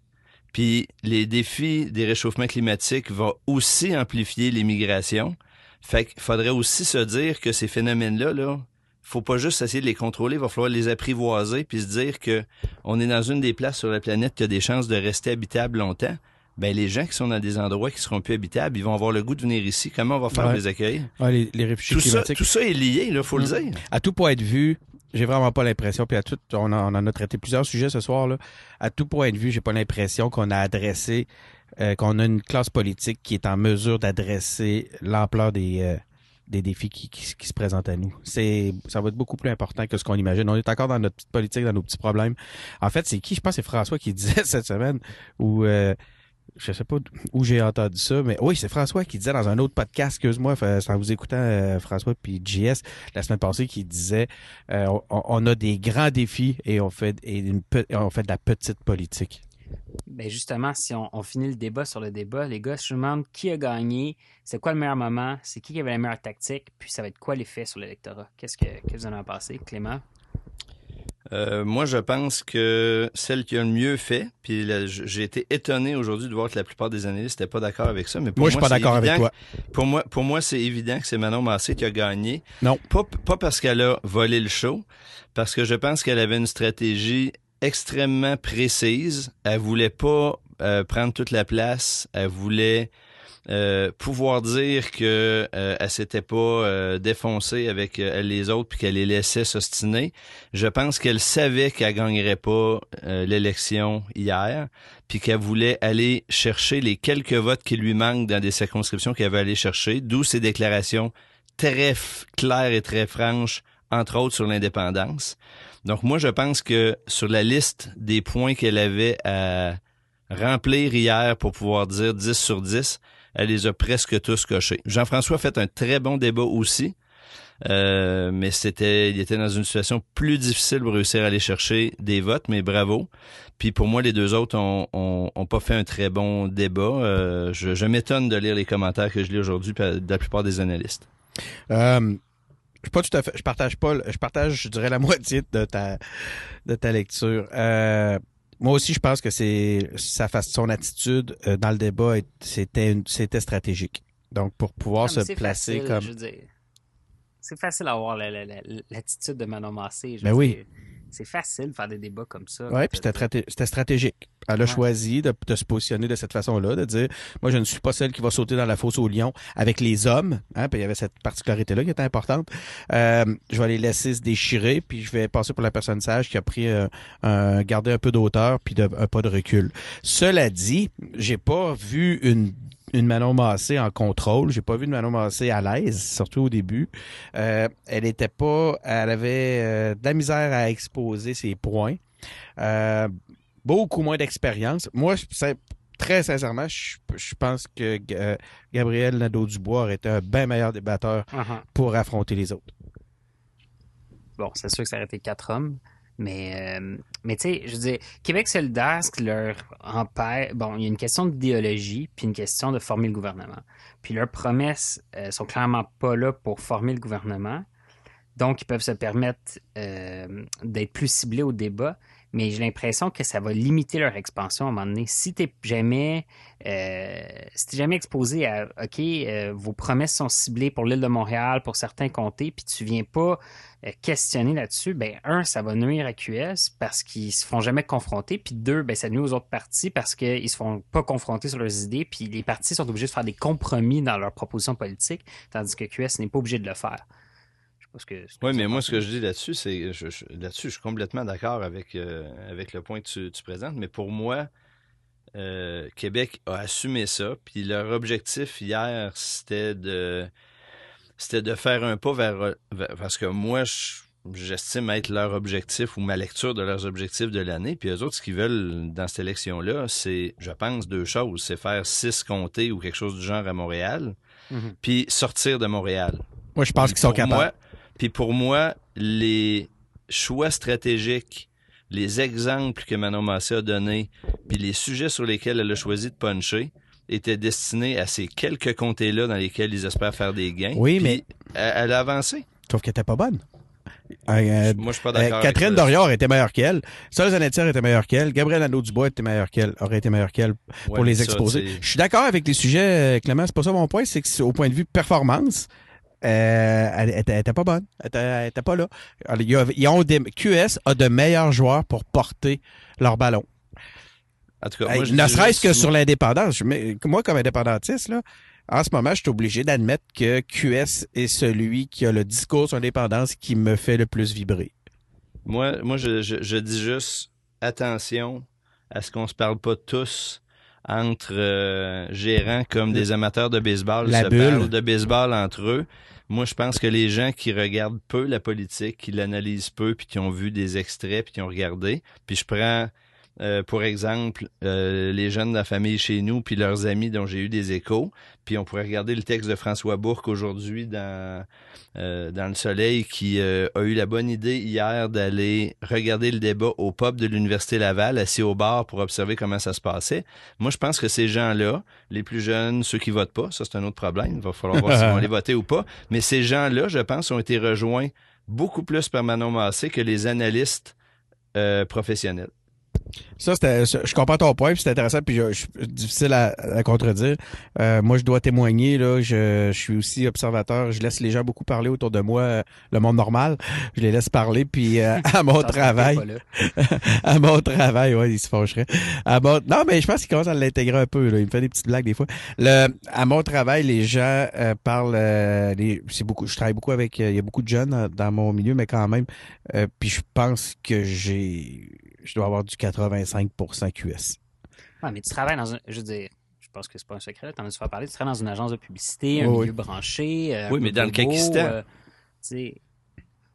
Puis les défis des réchauffements climatiques vont aussi amplifier l'immigration. Fait qu'il faudrait aussi se dire que ces phénomènes-là, là, faut pas juste essayer de les contrôler, il va falloir les apprivoiser puis se dire que on est dans une des places sur la planète qui a des chances de rester habitable longtemps. Ben les gens qui sont dans des endroits qui seront plus habitables, ils vont avoir le goût de venir ici. Comment on va faire Ouais. pour les accueillir? Ouais, les, les réfugiés tout ça, tout ça est lié, là, faut le Mm. dire. à tout point de vue, j'ai vraiment pas l'impression, puis à tout, on, en- a traité plusieurs sujets ce soir, là. À tout point de vue, j'ai pas l'impression qu'on a adressé, euh, qu'on a une classe politique qui est en mesure d'adresser l'ampleur des, euh, des défis qui, qui, qui se présentent à nous. C'est, ça va être beaucoup plus important que ce qu'on imagine. On est encore dans notre petite politique, dans nos petits problèmes. En fait, c'est qui? Je pense c'est François qui disait cette semaine, où, euh, je sais pas où j'ai entendu ça, mais oui, c'est François qui disait dans un autre podcast, excuse-moi, en vous écoutant euh, François puis JS la semaine passée, qui disait euh, on, a des grands défis et on fait et on fait de la petite politique. Ben justement, si on, finit le débat sur le débat, les gars, je me demande qui a gagné, c'est quoi le meilleur moment, c'est qui avait la meilleure tactique, puis ça va être quoi l'effet sur l'électorat? Qu'est-ce que, que vous en avez pensé, Clément? Euh, moi, je pense que celle qui a le mieux fait, puis j'ai été étonné aujourd'hui de voir que la plupart des analystes n'étaient pas d'accord avec ça. Mais pour Moi, je suis pas c'est d'accord avec évident toi. que- Pour moi, pour moi, c'est évident que c'est Manon Massé qui a gagné. Non. Pas, pas parce qu'elle a volé le show, parce que je pense qu'elle avait une stratégie extrêmement précise. Elle voulait pas euh, prendre toute la place. Elle voulait euh, pouvoir dire que euh, elle s'était pas euh, défoncée avec euh, les autres puis qu'elle les laissait s'ostiner. Je pense qu'elle savait qu'elle gagnerait pas euh, l'élection hier, puis qu'elle voulait aller chercher les quelques votes qui lui manquent dans des circonscriptions qu'elle veut aller chercher, d'où ses déclarations très claires et très franches, entre autres sur l'indépendance. Donc moi, je pense que sur la liste des points qu'elle avait à remplir hier pour pouvoir dire 10 sur 10, elle les a presque tous cochés. Jean-François a fait un très bon débat aussi. Euh, mais c'était, il était dans une situation plus difficile pour réussir à aller chercher des votes, mais bravo. Puis pour moi, les deux autres ont, ont, ont pas fait un très bon débat. Euh, je je m'étonne de lire les commentaires que je lis aujourd'hui de la plupart des analystes. Euh, je pas tout à fait, je partage pas, je partage, je dirais la moitié de ta, de ta lecture. Moi aussi, je pense que c'est sa façon, son attitude euh, dans le débat, c'était une- c'était stratégique. Donc, pour pouvoir Ah, se c'est placer facile, comme... je veux dire. C'est facile d'avoir la- la- la- l'attitude de Manon Massé. je Ben oui. dire. C'est facile de faire des débats comme ça. Ouais, puis c'était traté- c'était stratégique. Elle a Ouais. choisi de, de se positionner de cette façon-là, de dire, moi, je ne suis pas celle qui va sauter dans la fosse au lion avec les hommes. Hein, puis il y avait cette particularité-là qui était importante. Euh, je vais les laisser se déchirer, puis je vais passer pour la personne sage qui a pris euh, un, gardé un peu d'auteur, puis de, un pas de recul. Cela dit, j'ai pas vu une une Manon Massé en contrôle. J'ai pas vu une Manon Massé à l'aise, surtout au début. Euh, elle était pas, elle avait euh, de la misère à exposer ses points. Euh, beaucoup moins d'expérience. Moi, très sincèrement, je, je pense que Gabriel Nadeau-Dubois aurait été un bien meilleur débatteur Uh-huh. pour affronter les autres. Bon, c'est sûr que ça aurait été quatre hommes. Mais, euh, mais tu sais, je veux dire, Québec solidaire, ce qui leur empêche. Bon, il y a une question d'idéologie, puis une question de former le gouvernement. Puis leurs promesses euh, sont clairement pas là pour former le gouvernement. Donc, ils peuvent se permettre euh, d'être plus ciblés au débat. Mais j'ai l'impression que ça va limiter leur expansion à un moment donné. Si tu jamais, euh, si t'es jamais exposé à OK, euh, vos promesses sont ciblées pour l'île de Montréal, pour certains comtés, puis tu viens pas euh, questionner là-dessus, ben un, ça va nuire à QS parce qu'ils se font jamais confronter, puis deux, ben ça nuit aux autres partis parce qu'ils se font pas confronter sur leurs idées, puis les partis sont obligés de faire des compromis dans leurs propositions politiques, tandis que QS n'est pas obligé de le faire. Je sais pas ce que. ce que Oui, mais moi, ce que je dis là-dessus, c'est je- je- là-dessus, je suis complètement d'accord avec, euh, avec le point que tu, tu présentes, mais pour moi, euh, Québec a assumé ça, puis leur objectif hier, c'était de c'était de faire un pas vers, vers- parce que moi, je- j'estime être leur objectif ou ma lecture de leurs objectifs de l'année, puis eux autres, ce qu'ils veulent dans cette élection-là, c'est, je pense, deux choses, c'est faire six comtés ou quelque chose du genre à Montréal, Mhm. puis sortir de Montréal. Moi, je pense Puis qu'ils sont pour capables. moi- puis pour moi, les choix stratégiques, les exemples que Manon Massé a donnés, puis les sujets sur lesquels elle a choisi de puncher, étaient destinés à ces quelques comtés-là dans lesquels ils espèrent faire des gains. Oui, Puis mais- Elle, a avancé. Sauf qu'elle était pas bonne. Euh, Moi, je suis pas euh, d'accord. Catherine ça. Dorion était meilleure qu'elle. Sol Zanetière était meilleure qu'elle. Gabriel Nadeau-Dubois était meilleur qu'elle. Aurait été meilleur qu'elle pour Ouais, les ça, exposer. Je suis d'accord avec les sujets, euh, Clément. C'est pas ça mon point. C'est que c'est au point de vue performance, euh, elle, était, elle était pas bonne. Elle était, elle était pas là. Ils ont des, QS a de meilleurs joueurs pour porter leur ballon. En tout cas, moi, je ne serait-ce que sur l'indépendance. Moi, comme indépendantiste, là, en ce moment, je suis obligé d'admettre que QS est celui qui a le discours sur l'indépendance qui me fait le plus vibrer. Moi, moi je, je, je dis juste attention à ce qu'on se parle pas tous entre euh, gérants comme des amateurs de baseball La se bulle. parlent de baseball entre eux. Moi, je pense que les gens qui regardent peu la politique, qui l'analysent peu, puis qui ont vu des extraits, puis qui ont regardé, puis je prends euh, pour exemple euh, les jeunes de la famille chez nous, puis leurs amis dont j'ai eu des échos, puis on pourrait regarder le texte de François Bourque aujourd'hui dans euh, dans le Soleil qui a eu la bonne idée hier d'aller regarder le débat au pub de l'Université Laval, assis au bar pour observer comment ça se passait. Moi, je pense que ces gens-là, les plus jeunes, ceux qui votent pas, ça c'est un autre problème, il va falloir voir s'ils vont aller voter ou pas, mais ces gens-là, je pense, ont été rejoints beaucoup plus par Manon Massé que les analystes euh, professionnels. Ça, c'était, je comprends ton point, puis c'est intéressant, puis je, je- difficile à, à contredire. Euh, moi, je dois témoigner, là, je, je suis aussi observateur, je laisse les gens beaucoup parler autour de moi, euh, le monde normal, je les laisse parler, puis euh, à mon travail, à mon travail, ouais, il se fâcherait. À mon- non, mais je pense qu'il commence à l'intégrer un peu, là, il me fait des petites blagues des fois. Le, à mon travail, les gens euh, parlent, euh, les- c'est beaucoup, je travaille beaucoup avec, euh, il y a beaucoup de jeunes dans mon milieu, mais quand même, euh, puis je pense que j'ai, je dois avoir du 85% QS. Ouais, mais tu travailles dans un. Je veux dire, je pense que c'est pas un secret, t'en as souvent parlé? Tu travailles dans une agence de publicité, un Oui, milieu oui. branché. euh, un Oui, mais dans le Kakistan. euh, tu sais.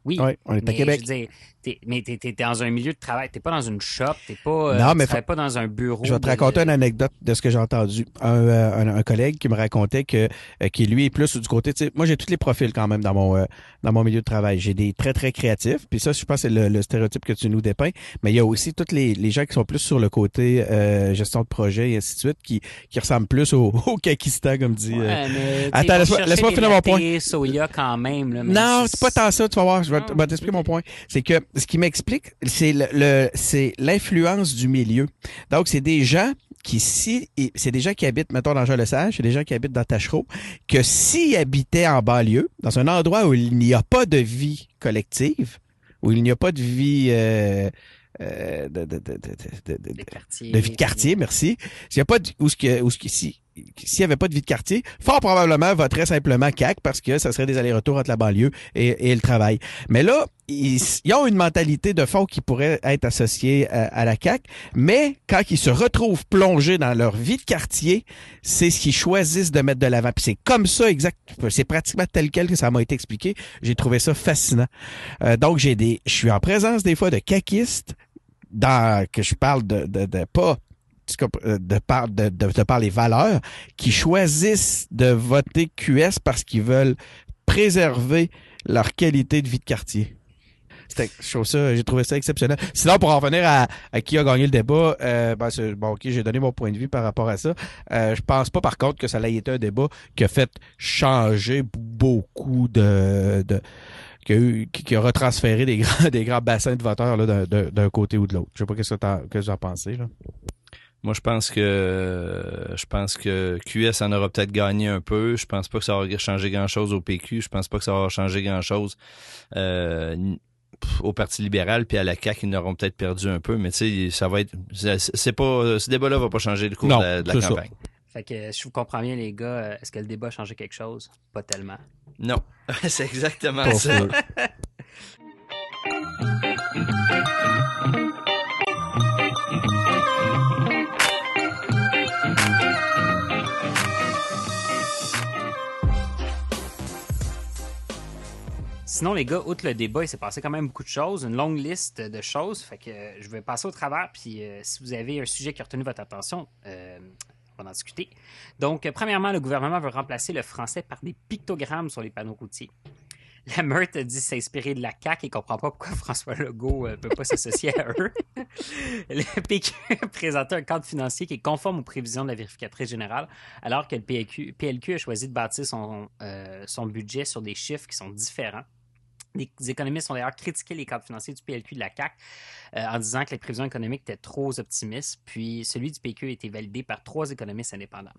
Oui, Oui, on est à Québec. Je veux dire, t'es- mais t'es t'es dans un milieu de travail, t'es pas dans une shop, t'es pas. euh, Non, tu mais travailles pas dans un bureau. Je vais te raconter de- une anecdote de ce que j'ai entendu. Un, euh, un, un collègue qui me racontait que euh, qui lui est plus du côté. tu sais, Moi, j'ai tous les profils quand même dans mon euh, dans mon milieu de travail. J'ai des très très créatifs. Puis ça, je pense, c'est le, le stéréotype que tu nous dépeins. Mais il y a aussi tous les, les gens qui sont plus sur le côté euh, gestion de projet et ainsi de suite, qui qui ressemblent plus au, au Kakistan, comme dit. euh. Ouais, mais, Attends, laisse-moi- des finir mon point. latés, soya quand même. Là, mais Non, c'est pas tant ça, tu vas voir, je vais, Ah, t'expliquer mon point. C'est que ce qui m'explique, c'est le, le- c'est l'influence du milieu. Donc, c'est des gens qui, si, c'est des gens qui habitent, mettons, dans Jean-Lesage, c'est des gens qui habitent dans Tachereau, que s'ils habitaient en banlieue, dans un endroit où il n'y a pas de vie collective, où il n'y a pas de vie, euh, euh, de, de, de, de, de- vie quartier, merci. S'il y a pas de, où ce que, où ce que, si, s'il y avait pas de vie de quartier, fort probablement voterait simplement CAC parce que ça serait des allers-retours entre la banlieue et, et le travail. Mais là, ils, ils ont une mentalité de fond qui pourrait être associée à, à la CAC, mais quand ils se retrouvent plongés dans leur vie de quartier, c'est ce qu'ils choisissent de mettre de l'avant. Puis c'est comme ça exact, c'est pratiquement tel quel que ça m'a été expliqué. J'ai trouvé ça fascinant. Euh, donc j'ai des, je suis en présence des fois de caquistes dans que je parle de, de, de pas euh, de par de, de, de par les valeurs qui choisissent de voter QS parce qu'ils veulent préserver leur qualité de vie de quartier. Je trouve ça, j'ai trouvé ça exceptionnel. Sinon, pour en revenir à, à qui a gagné le débat, euh, ben, bon, ok, j'ai donné mon point de vue par rapport à ça. Euh, je pense pas, par contre, que ça ait été un débat qui a fait changer beaucoup de, de qui a, eu- qui, a retransféré des grands, des grands bassins de voteurs d'un, côté ou de l'autre. Je sais pas qu'est-ce que que vous en pensez, là. Moi, je pense que je pense que QS en aura peut-être gagné un peu. Je pense pas que ça va changer grand-chose au PQ. Je pense pas que ça va changer grand-chose euh, au Parti libéral puis à la CAQ. Ils n'auront peut-être perdu un peu, mais tu sais, ça va être. c'est- pas. Ce débat-là va pas changer le cours Non, de la, de la c'est ça. campagne. Fait que si je vous comprends bien, les gars, euh, est-ce que le débat a changé quelque chose? Pas tellement. Non, c'est exactement ça. Sinon, les gars, outre le débat, il s'est passé quand même beaucoup de choses, une longue liste de choses. Fait que euh, je vais passer au travers. Puis euh, si vous avez un sujet qui a retenu votre attention, euh, on va en discuter. Donc, premièrement, le gouvernement veut remplacer le français par des pictogrammes sur les panneaux routiers. La Meurthe dit s'inspirer de la CAQ et comprend pas pourquoi François Legault ne peut pas s'associer à eux. Le PQ a présenté un cadre financier qui est conforme aux prévisions de la vérificatrice générale, alors que le PLQ, a choisi de bâtir son budget sur des chiffres qui sont différents. Les économistes ont d'ailleurs critiqué les cadres financiers du PLQ de la CAC euh, en disant que les prévisions économiques étaient trop optimistes, puis celui du PQ a été validé par trois économistes indépendants.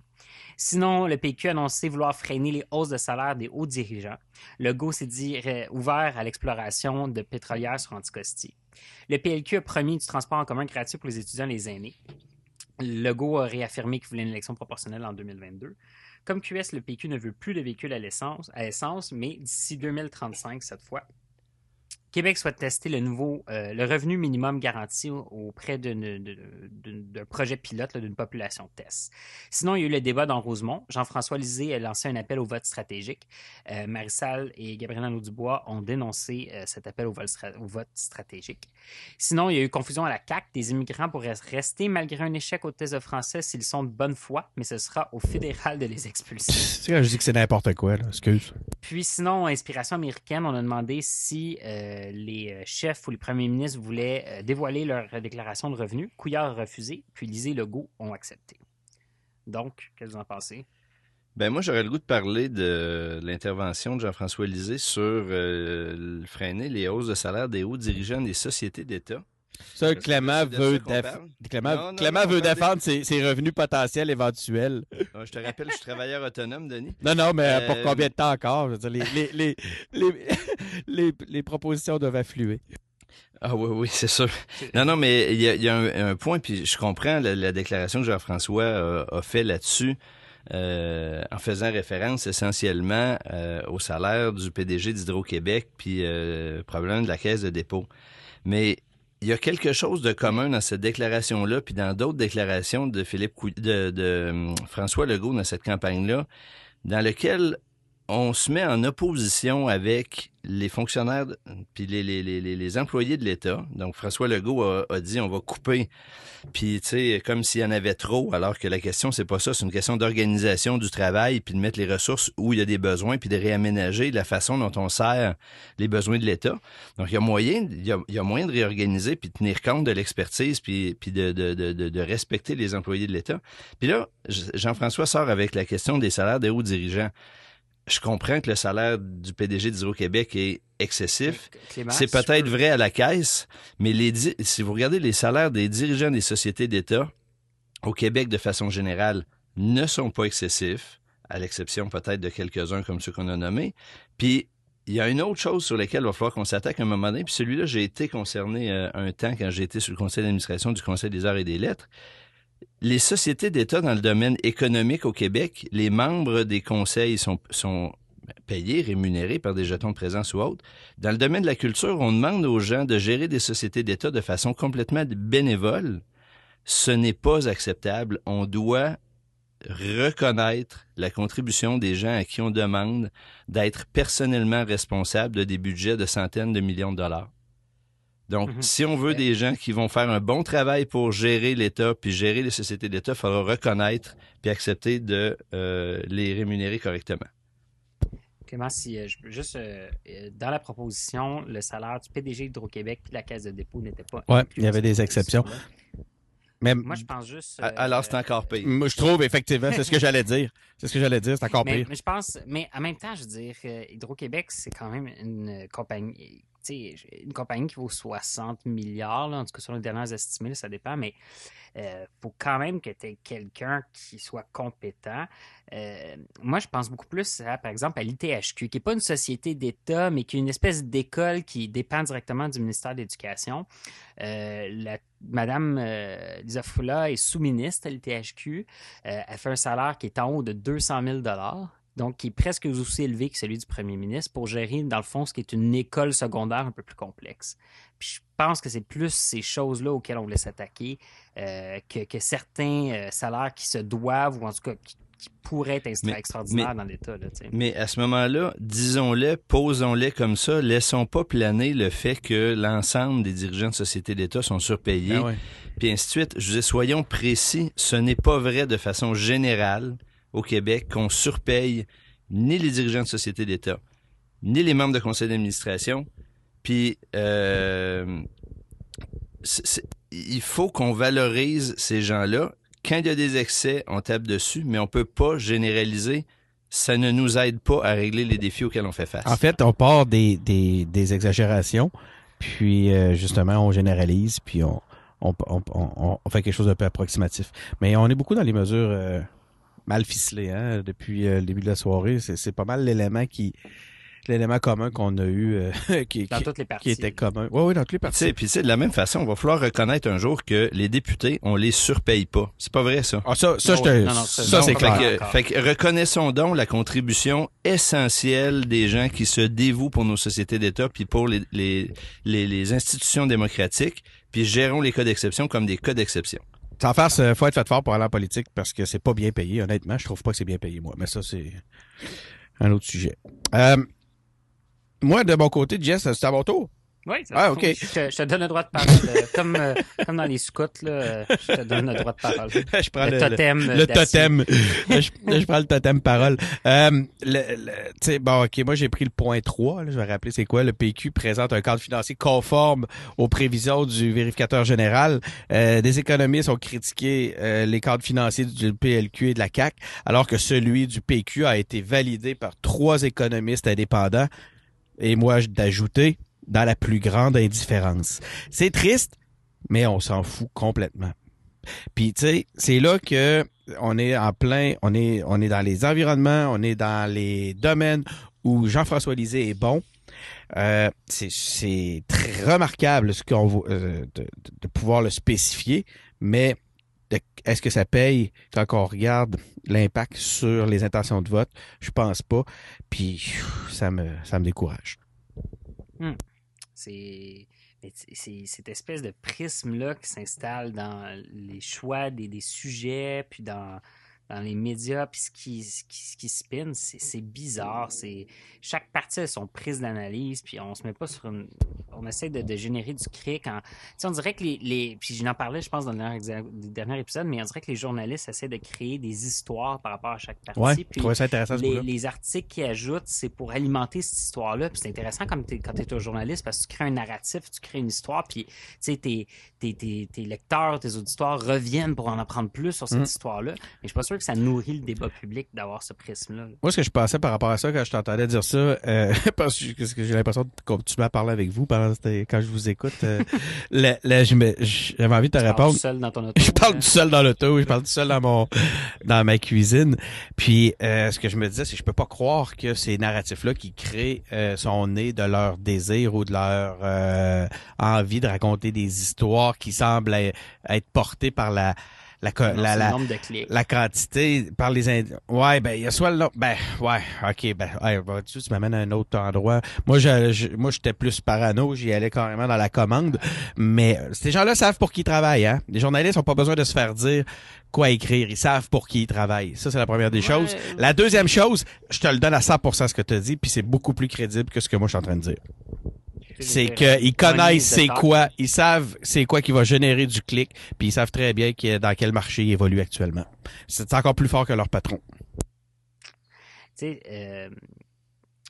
Sinon, le PQ a annoncé vouloir freiner les hausses de salaire des hauts dirigeants. Le GO s'est dit ré- ouvert à l'exploration de pétrolières sur Anticosti. Le PLQ a promis du transport en commun gratuit pour les étudiants et les aînés. Legault a réaffirmé qu'il voulait une élection proportionnelle en 2022. Comme QS, le PQ ne veut plus de véhicules à l'essence, à essence, mais d'ici 2035 cette fois. Québec souhaite tester le nouveau, euh, le revenu minimum garanti au- auprès d'un projet pilote d'une population test. Sinon, il y a eu le débat dans Rosemont. Jean-François Lisée a lancé un appel au vote stratégique. Euh, Marissal et Gabriel Nadeau-Dubois ont dénoncé euh, cet appel au vote, stra- au vote stratégique. Sinon, il y a eu confusion à la CAQ. Des immigrants pourraient rester malgré un échec au test de français s'ils sont de bonne foi, mais ce sera au fédéral de les expulser. Sais, quand je dis que c'est n'importe quoi, là, excuse. Puis sinon, inspiration américaine, on a demandé si euh, les euh, chefs ou les premiers ministres voulaient euh, dévoiler leur déclaration de revenus. Couillard a refusé, puis Lisée et Legault ont accepté. Donc, qu'est-ce que vous en pensez? Ben moi, j'aurais le goût de parler de l'intervention de Jean-François Lisée sur euh, freiner les hausses de salaire des hauts dirigeants des sociétés d'État. Ça, Clément veut, ça qu'on déf- parle? Clément, veut défendre ses, ses revenus potentiels éventuels. Euh, Je te rappelle, je suis travailleur autonome, Denis. Non, non, mais Euh, pour combien de temps encore? Je veux dire, les, les, les, les, les, les propositions doivent affluer. Ah oui, oui, c'est sûr. Non, non, mais il y a, il y a un, un point, puis je comprends la, la déclaration que Jean-François a, a fait là-dessus, euh, en faisant référence essentiellement euh, au salaire du PDG d'Hydro-Québec, puis euh, probablement de la Caisse de dépôt. Mais il y a quelque chose de commun dans cette déclaration-là, puis dans d'autres déclarations de Philippe de hum, François Legault dans cette campagne-là, dans lequel on se met en opposition avec les fonctionnaires puis les, employés de l'État. Donc François Legault a, dit on va couper. Puis tu sais comme s'il y en avait trop alors que la question c'est pas ça, c'est une question d'organisation du travail puis de mettre les ressources où il y a des besoins puis de réaménager la façon dont on sert les besoins de l'État. Donc il y a moyen il y a, moyen de réorganiser puis de tenir compte de l'expertise puis de, de respecter les employés de l'État. Puis là Jean-François sort avec la question des salaires des hauts dirigeants je comprends que le salaire du PDG d'Hydro-Québec est excessif. C'est peut-être vrai à la caisse, mais les si vous regardez les salaires des dirigeants des sociétés d'État au Québec de façon générale ne sont pas excessifs, à l'exception peut-être de quelques-uns comme ceux qu'on a nommés. Puis il y a une autre chose sur laquelle il va falloir qu'on s'attaque à un moment donné, puis celui-là, j'ai été concerné euh, un temps quand j'ai été sur le conseil d'administration du Conseil des arts et des lettres. Les sociétés d'État dans le domaine économique au Québec, les membres des conseils sont, payés, rémunérés par des jetons de présence ou autres. Dans le domaine de la culture, on demande aux gens de gérer des sociétés d'État de façon complètement bénévole. Ce n'est pas acceptable. On doit reconnaître la contribution des gens à qui on demande d'être personnellement responsable de des budgets de centaines de millions de dollars. Donc, Mhm. si on veut des gens qui vont faire un bon travail pour gérer l'État puis gérer les sociétés d'État, il faudra reconnaître puis accepter de euh, les rémunérer correctement. Clément, si euh, je peux juste euh, dans la proposition, le salaire du PDG Hydro-Québec puis la caisse de dépôt n'était pas. Ouais, inclus il y avait des exceptions. Mais Moi, je pense juste. A- euh, Alors, c'est encore pire. moi, je trouve effectivement, c'est ce que j'allais dire. C'est ce que j'allais dire, c'est encore mais, pire. mais je pense, mais en même temps, je veux dire, Hydro-Québec, c'est quand même une compagnie, une compagnie qui vaut 60 milliards, en tout cas, sur les dernières estimées, ça dépend, mais il faut quand même que tu aies quelqu'un qui soit compétent. Euh, moi, je pense beaucoup plus, à, par exemple, à l'ITHQ, qui n'est pas une société d'État, mais qui est une espèce d'école qui dépend directement du ministère de l'Éducation. Euh, Madame euh, Lisa Foula est sous-ministre à l'ITHQ. Euh, elle fait un salaire qui est en haut de 200 000 donc qui est presque aussi élevé que celui du premier ministre pour gérer, dans le fond, ce qui est une école secondaire un peu plus complexe. Puis je pense que c'est plus ces choses-là auxquelles on voulait s'attaquer euh, que, que certains euh, salaires qui se doivent, ou en tout cas qui, qui pourraient être extra- Mais- extraordinaires mais- dans l'État. là. Mais à ce moment-là, disons-le, posons-les comme ça, laissons pas planer le fait que l'ensemble des dirigeants de sociétés d'État sont surpayés, Ben ouais. puis ainsi de suite. Je disais, soyons précis, ce n'est pas vrai de façon générale au Québec qu'on surpaye ni les dirigeants de sociétés d'État, ni les membres de conseil d'administration. Puis, euh, il faut qu'on valorise ces gens-là. Quand il y a des excès, on tape dessus, mais on peut pas généraliser. Ça ne nous aide pas à régler les défis auxquels on fait face. En fait, on part des, des, exagérations, puis euh, justement, on généralise, puis on, fait quelque chose d'un peu approximatif. Mais on est beaucoup dans les mesures euh, mal ficelées hein, depuis euh, le début de la soirée. C'est c'est pas mal l'élément qui l'élément commun qu'on a eu euh, qui, dans qui, toutes les parties. qui était commun. Oui, oui, dans toutes les parties. puis sais, de la même façon, il va falloir reconnaître un jour que les députés, on les surpaye pas. C'est pas vrai, ça. Ah, ça, ça, Non, je te- non, non, ça, ça, c'est fait clair. que, fait que reconnaissons donc la contribution essentielle des gens qui se dévouent pour nos sociétés d'État puis pour les, les, les, les institutions démocratiques, puis gérons les cas d'exception comme des cas d'exception. Sans farce, euh, faut être fait fort pour aller en politique parce que c'est pas bien payé. Honnêtement, je trouve pas que c'est bien payé, moi. Mais ça, c'est un autre sujet. Euh, moi, de mon côté, Jess, c'est à mon tour. Oui, ça Ah, ok. Je, te- je te donne le droit de parole. euh, comme, euh, comme dans les scouts, là, euh, je te donne le droit de parole. je prends Le, le, totem. le, totem. je, je prends le totem parole. Euh, le, le- tu sais, bon, ok, moi j'ai pris le point 3. là, je vais rappeler c'est quoi. Le PQ présente un cadre financier conforme aux prévisions du vérificateur général. Euh, des économistes ont critiqué euh, les cadres financiers du PLQ et de la CAC, alors que celui du PQ a été validé par trois économistes indépendants. Et moi, je- d'ajouter dans la plus grande indifférence. C'est triste, mais on s'en fout complètement. Puis tu sais, c'est là que on est en plein, on est on est dans les environnements, on est dans les domaines où Jean-François Lisée est bon. Euh, c'est très remarquable ce qu'on euh, de, de- pouvoir le spécifier, mais est-ce que ça paye quand on regarde l'impact sur les intentions de vote? Je pense pas. Puis ça me ça me décourage. Mais c'est- cette espèce de prisme-là qui s'installe dans les choix des, des sujets, puis dans, dans les médias, puis ce qui, ce qui, ce qui spin, c'est bizarre. C'est Chaque partie a son prise d'analyse, puis on se met pas sur une. on essaie de, générer du cric. En, on dirait que les, les puis j'en parlais, je pense, dans le dernier, dernier, épisode, mais on dirait que les journalistes essaient de créer des histoires par rapport à chaque partie. Ouais, puis ça intéressant, les, les, articles qu'ils ajoutent, c'est pour alimenter cette histoire-là. Puis c'est intéressant quand tu es, un journaliste parce que tu crées un narratif, tu crées une histoire, puis tu sais, tes, tes, tes, lecteurs, tes auditeurs reviennent pour en apprendre plus sur cette mm. histoire-là. Mais je suis pas sûr que ça nourrit le débat public d'avoir ce prisme-là. Moi, ce que je pensais par rapport à ça quand je t'entendais dire ça, euh, parce que j'ai l'impression que tu m'as parlé avec vous pendant quand je vous écoute. Euh, là, j'avais envie de te répondre. seul dans ton auto, je parle tout seul dans l'auto, je parle tout seul dans mon dans ma cuisine. Puis euh, ce que je me disais, c'est que je peux pas croire que ces narratifs-là qui créent euh, sont nés de leur désir ou de leur euh, envie de raconter des histoires qui semblent être portées par la la, la, la, la, quantité par les Indiens. Ouais, ben, il y a soit le Ben, ouais, ok, ben, ouais, tu, tu m'amènes à un autre endroit. Moi, je, moi, j'étais plus parano, j'y allais carrément dans la commande. Mais ces gens-là savent pour qui ils travaillent, hein. Les journalistes n'ont pas besoin de se faire dire quoi écrire. Ils savent pour qui ils travaillent. Ça, c'est la première des choses. La deuxième chose, je te le donne à 100% ce que tu as dit, puis c'est beaucoup plus crédible que ce que moi, je suis en train de dire c'est qu'ils connaissent c'est quoi, ils savent c'est quoi qui va générer du clic, puis ils savent très bien dans quel marché ils évoluent actuellement. C'est encore plus fort que leur patron. Tu sais, euh,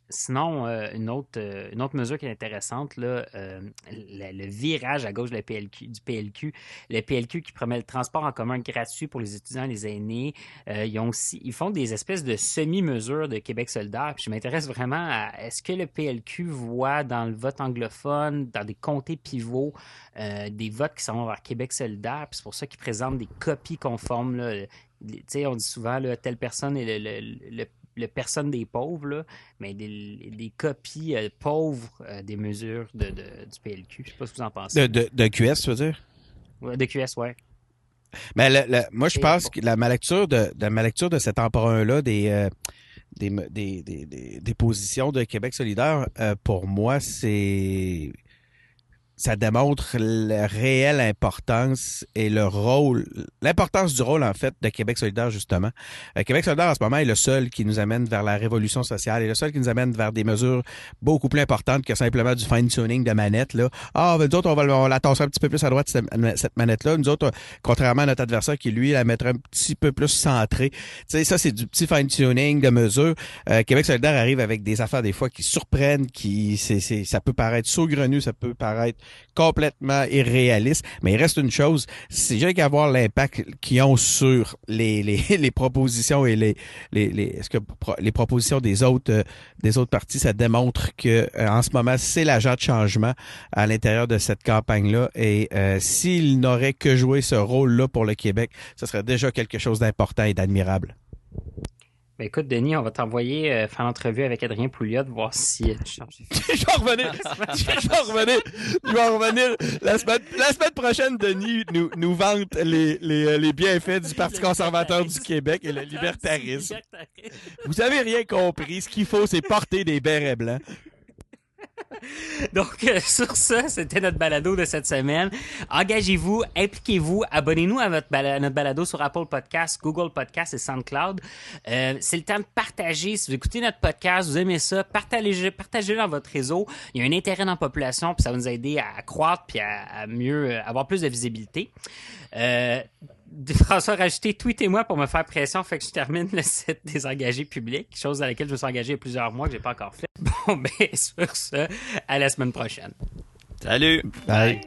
Sinon, euh, une, autre, euh, une autre mesure qui est intéressante, euh, le, virage à gauche PLQ, du PLQ, le PLQ qui promet le transport en commun gratuit pour les étudiants et les aînés. ils, font des espèces de semi-mesures de Québec solidaire. Puis je m'intéresse vraiment à est-ce que le PLQ voit dans le vote anglophone, dans des comtés pivots, des votes qui sont vers Québec solidaire? Puis c'est pour ça qu'ils présentent des copies conformes. On dit souvent telle personne est le, le le personne des pauvres, là, mais des, copies euh, pauvres euh, des mesures de, du PLQ. Je sais pas ce que vous en pensez. De, de, QS, tu veux dire? Ouais, de QS, ouais. Mais moi, je pense que la ma lecture de, de ma lecture de cet emprunt-là des, euh, des, des, des, des, positions de Québec solidaire, pour moi, c'est ça démontre la réelle importance et le rôle, l'importance du rôle en fait de Québec solidaire justement. Euh, Québec solidaire en ce moment est le seul qui nous amène vers la révolution sociale et le seul qui nous amène vers des mesures beaucoup plus importantes que simplement du fine tuning de manette là. Ah, ben, nous autres on va, on la tasser un petit peu plus à droite cette, manette là. Nous autres, contrairement à notre adversaire qui lui la mettrait un petit peu plus centrée. Tu sais, ça c'est du petit fine tuning de mesures. Euh, Québec solidaire arrive avec des affaires des fois qui surprennent, qui c'est ça peut paraître saugrenu, ça peut paraître complètement irréaliste. Mais il reste une chose, c'est juste qu'à voir l'impact qu'ils ont sur les, propositions et les, propositions des autres, euh, des autres partis, ça démontre que euh, en ce moment, c'est l'agent de changement à l'intérieur de cette campagne-là. Et euh, s'il n'aurait que joué ce rôle-là pour le Québec, ce serait déjà quelque chose d'important et d'admirable. Ben écoute, Denis, on va t'envoyer euh, faire l'entrevue avec Adrien Pouliot, voir si euh, tu changes. je vais revenir. je vais revenir. Je vais revenir. La semaine, la semaine prochaine, Denis nous, nous vante les, les, euh, les bienfaits du Parti conservateur du Québec et le libertarisme. Vous avez rien compris. Ce qu'il faut, c'est porter des bérets blancs. Donc, euh, sur ça, c'était notre balado de cette semaine. Engagez-vous, impliquez-vous, abonnez-nous à, notre balado sur Apple Podcasts, Google Podcasts et SoundCloud. Euh, c'est le temps de partager. Si vous écoutez notre podcast, vous aimez ça, partagez-le partagez dans votre réseau. Il y a un intérêt dans la population, puis ça va nous aider à, croître puis à, mieux euh, avoir plus de visibilité. François rajouté, tweetez-moi pour me faire pression, fait que je termine le site des engagés publics, chose à laquelle je me suis engagé il y a plusieurs mois que j'ai pas encore fait. Bon, ben, sur ce, à la semaine prochaine. Salut! Bye.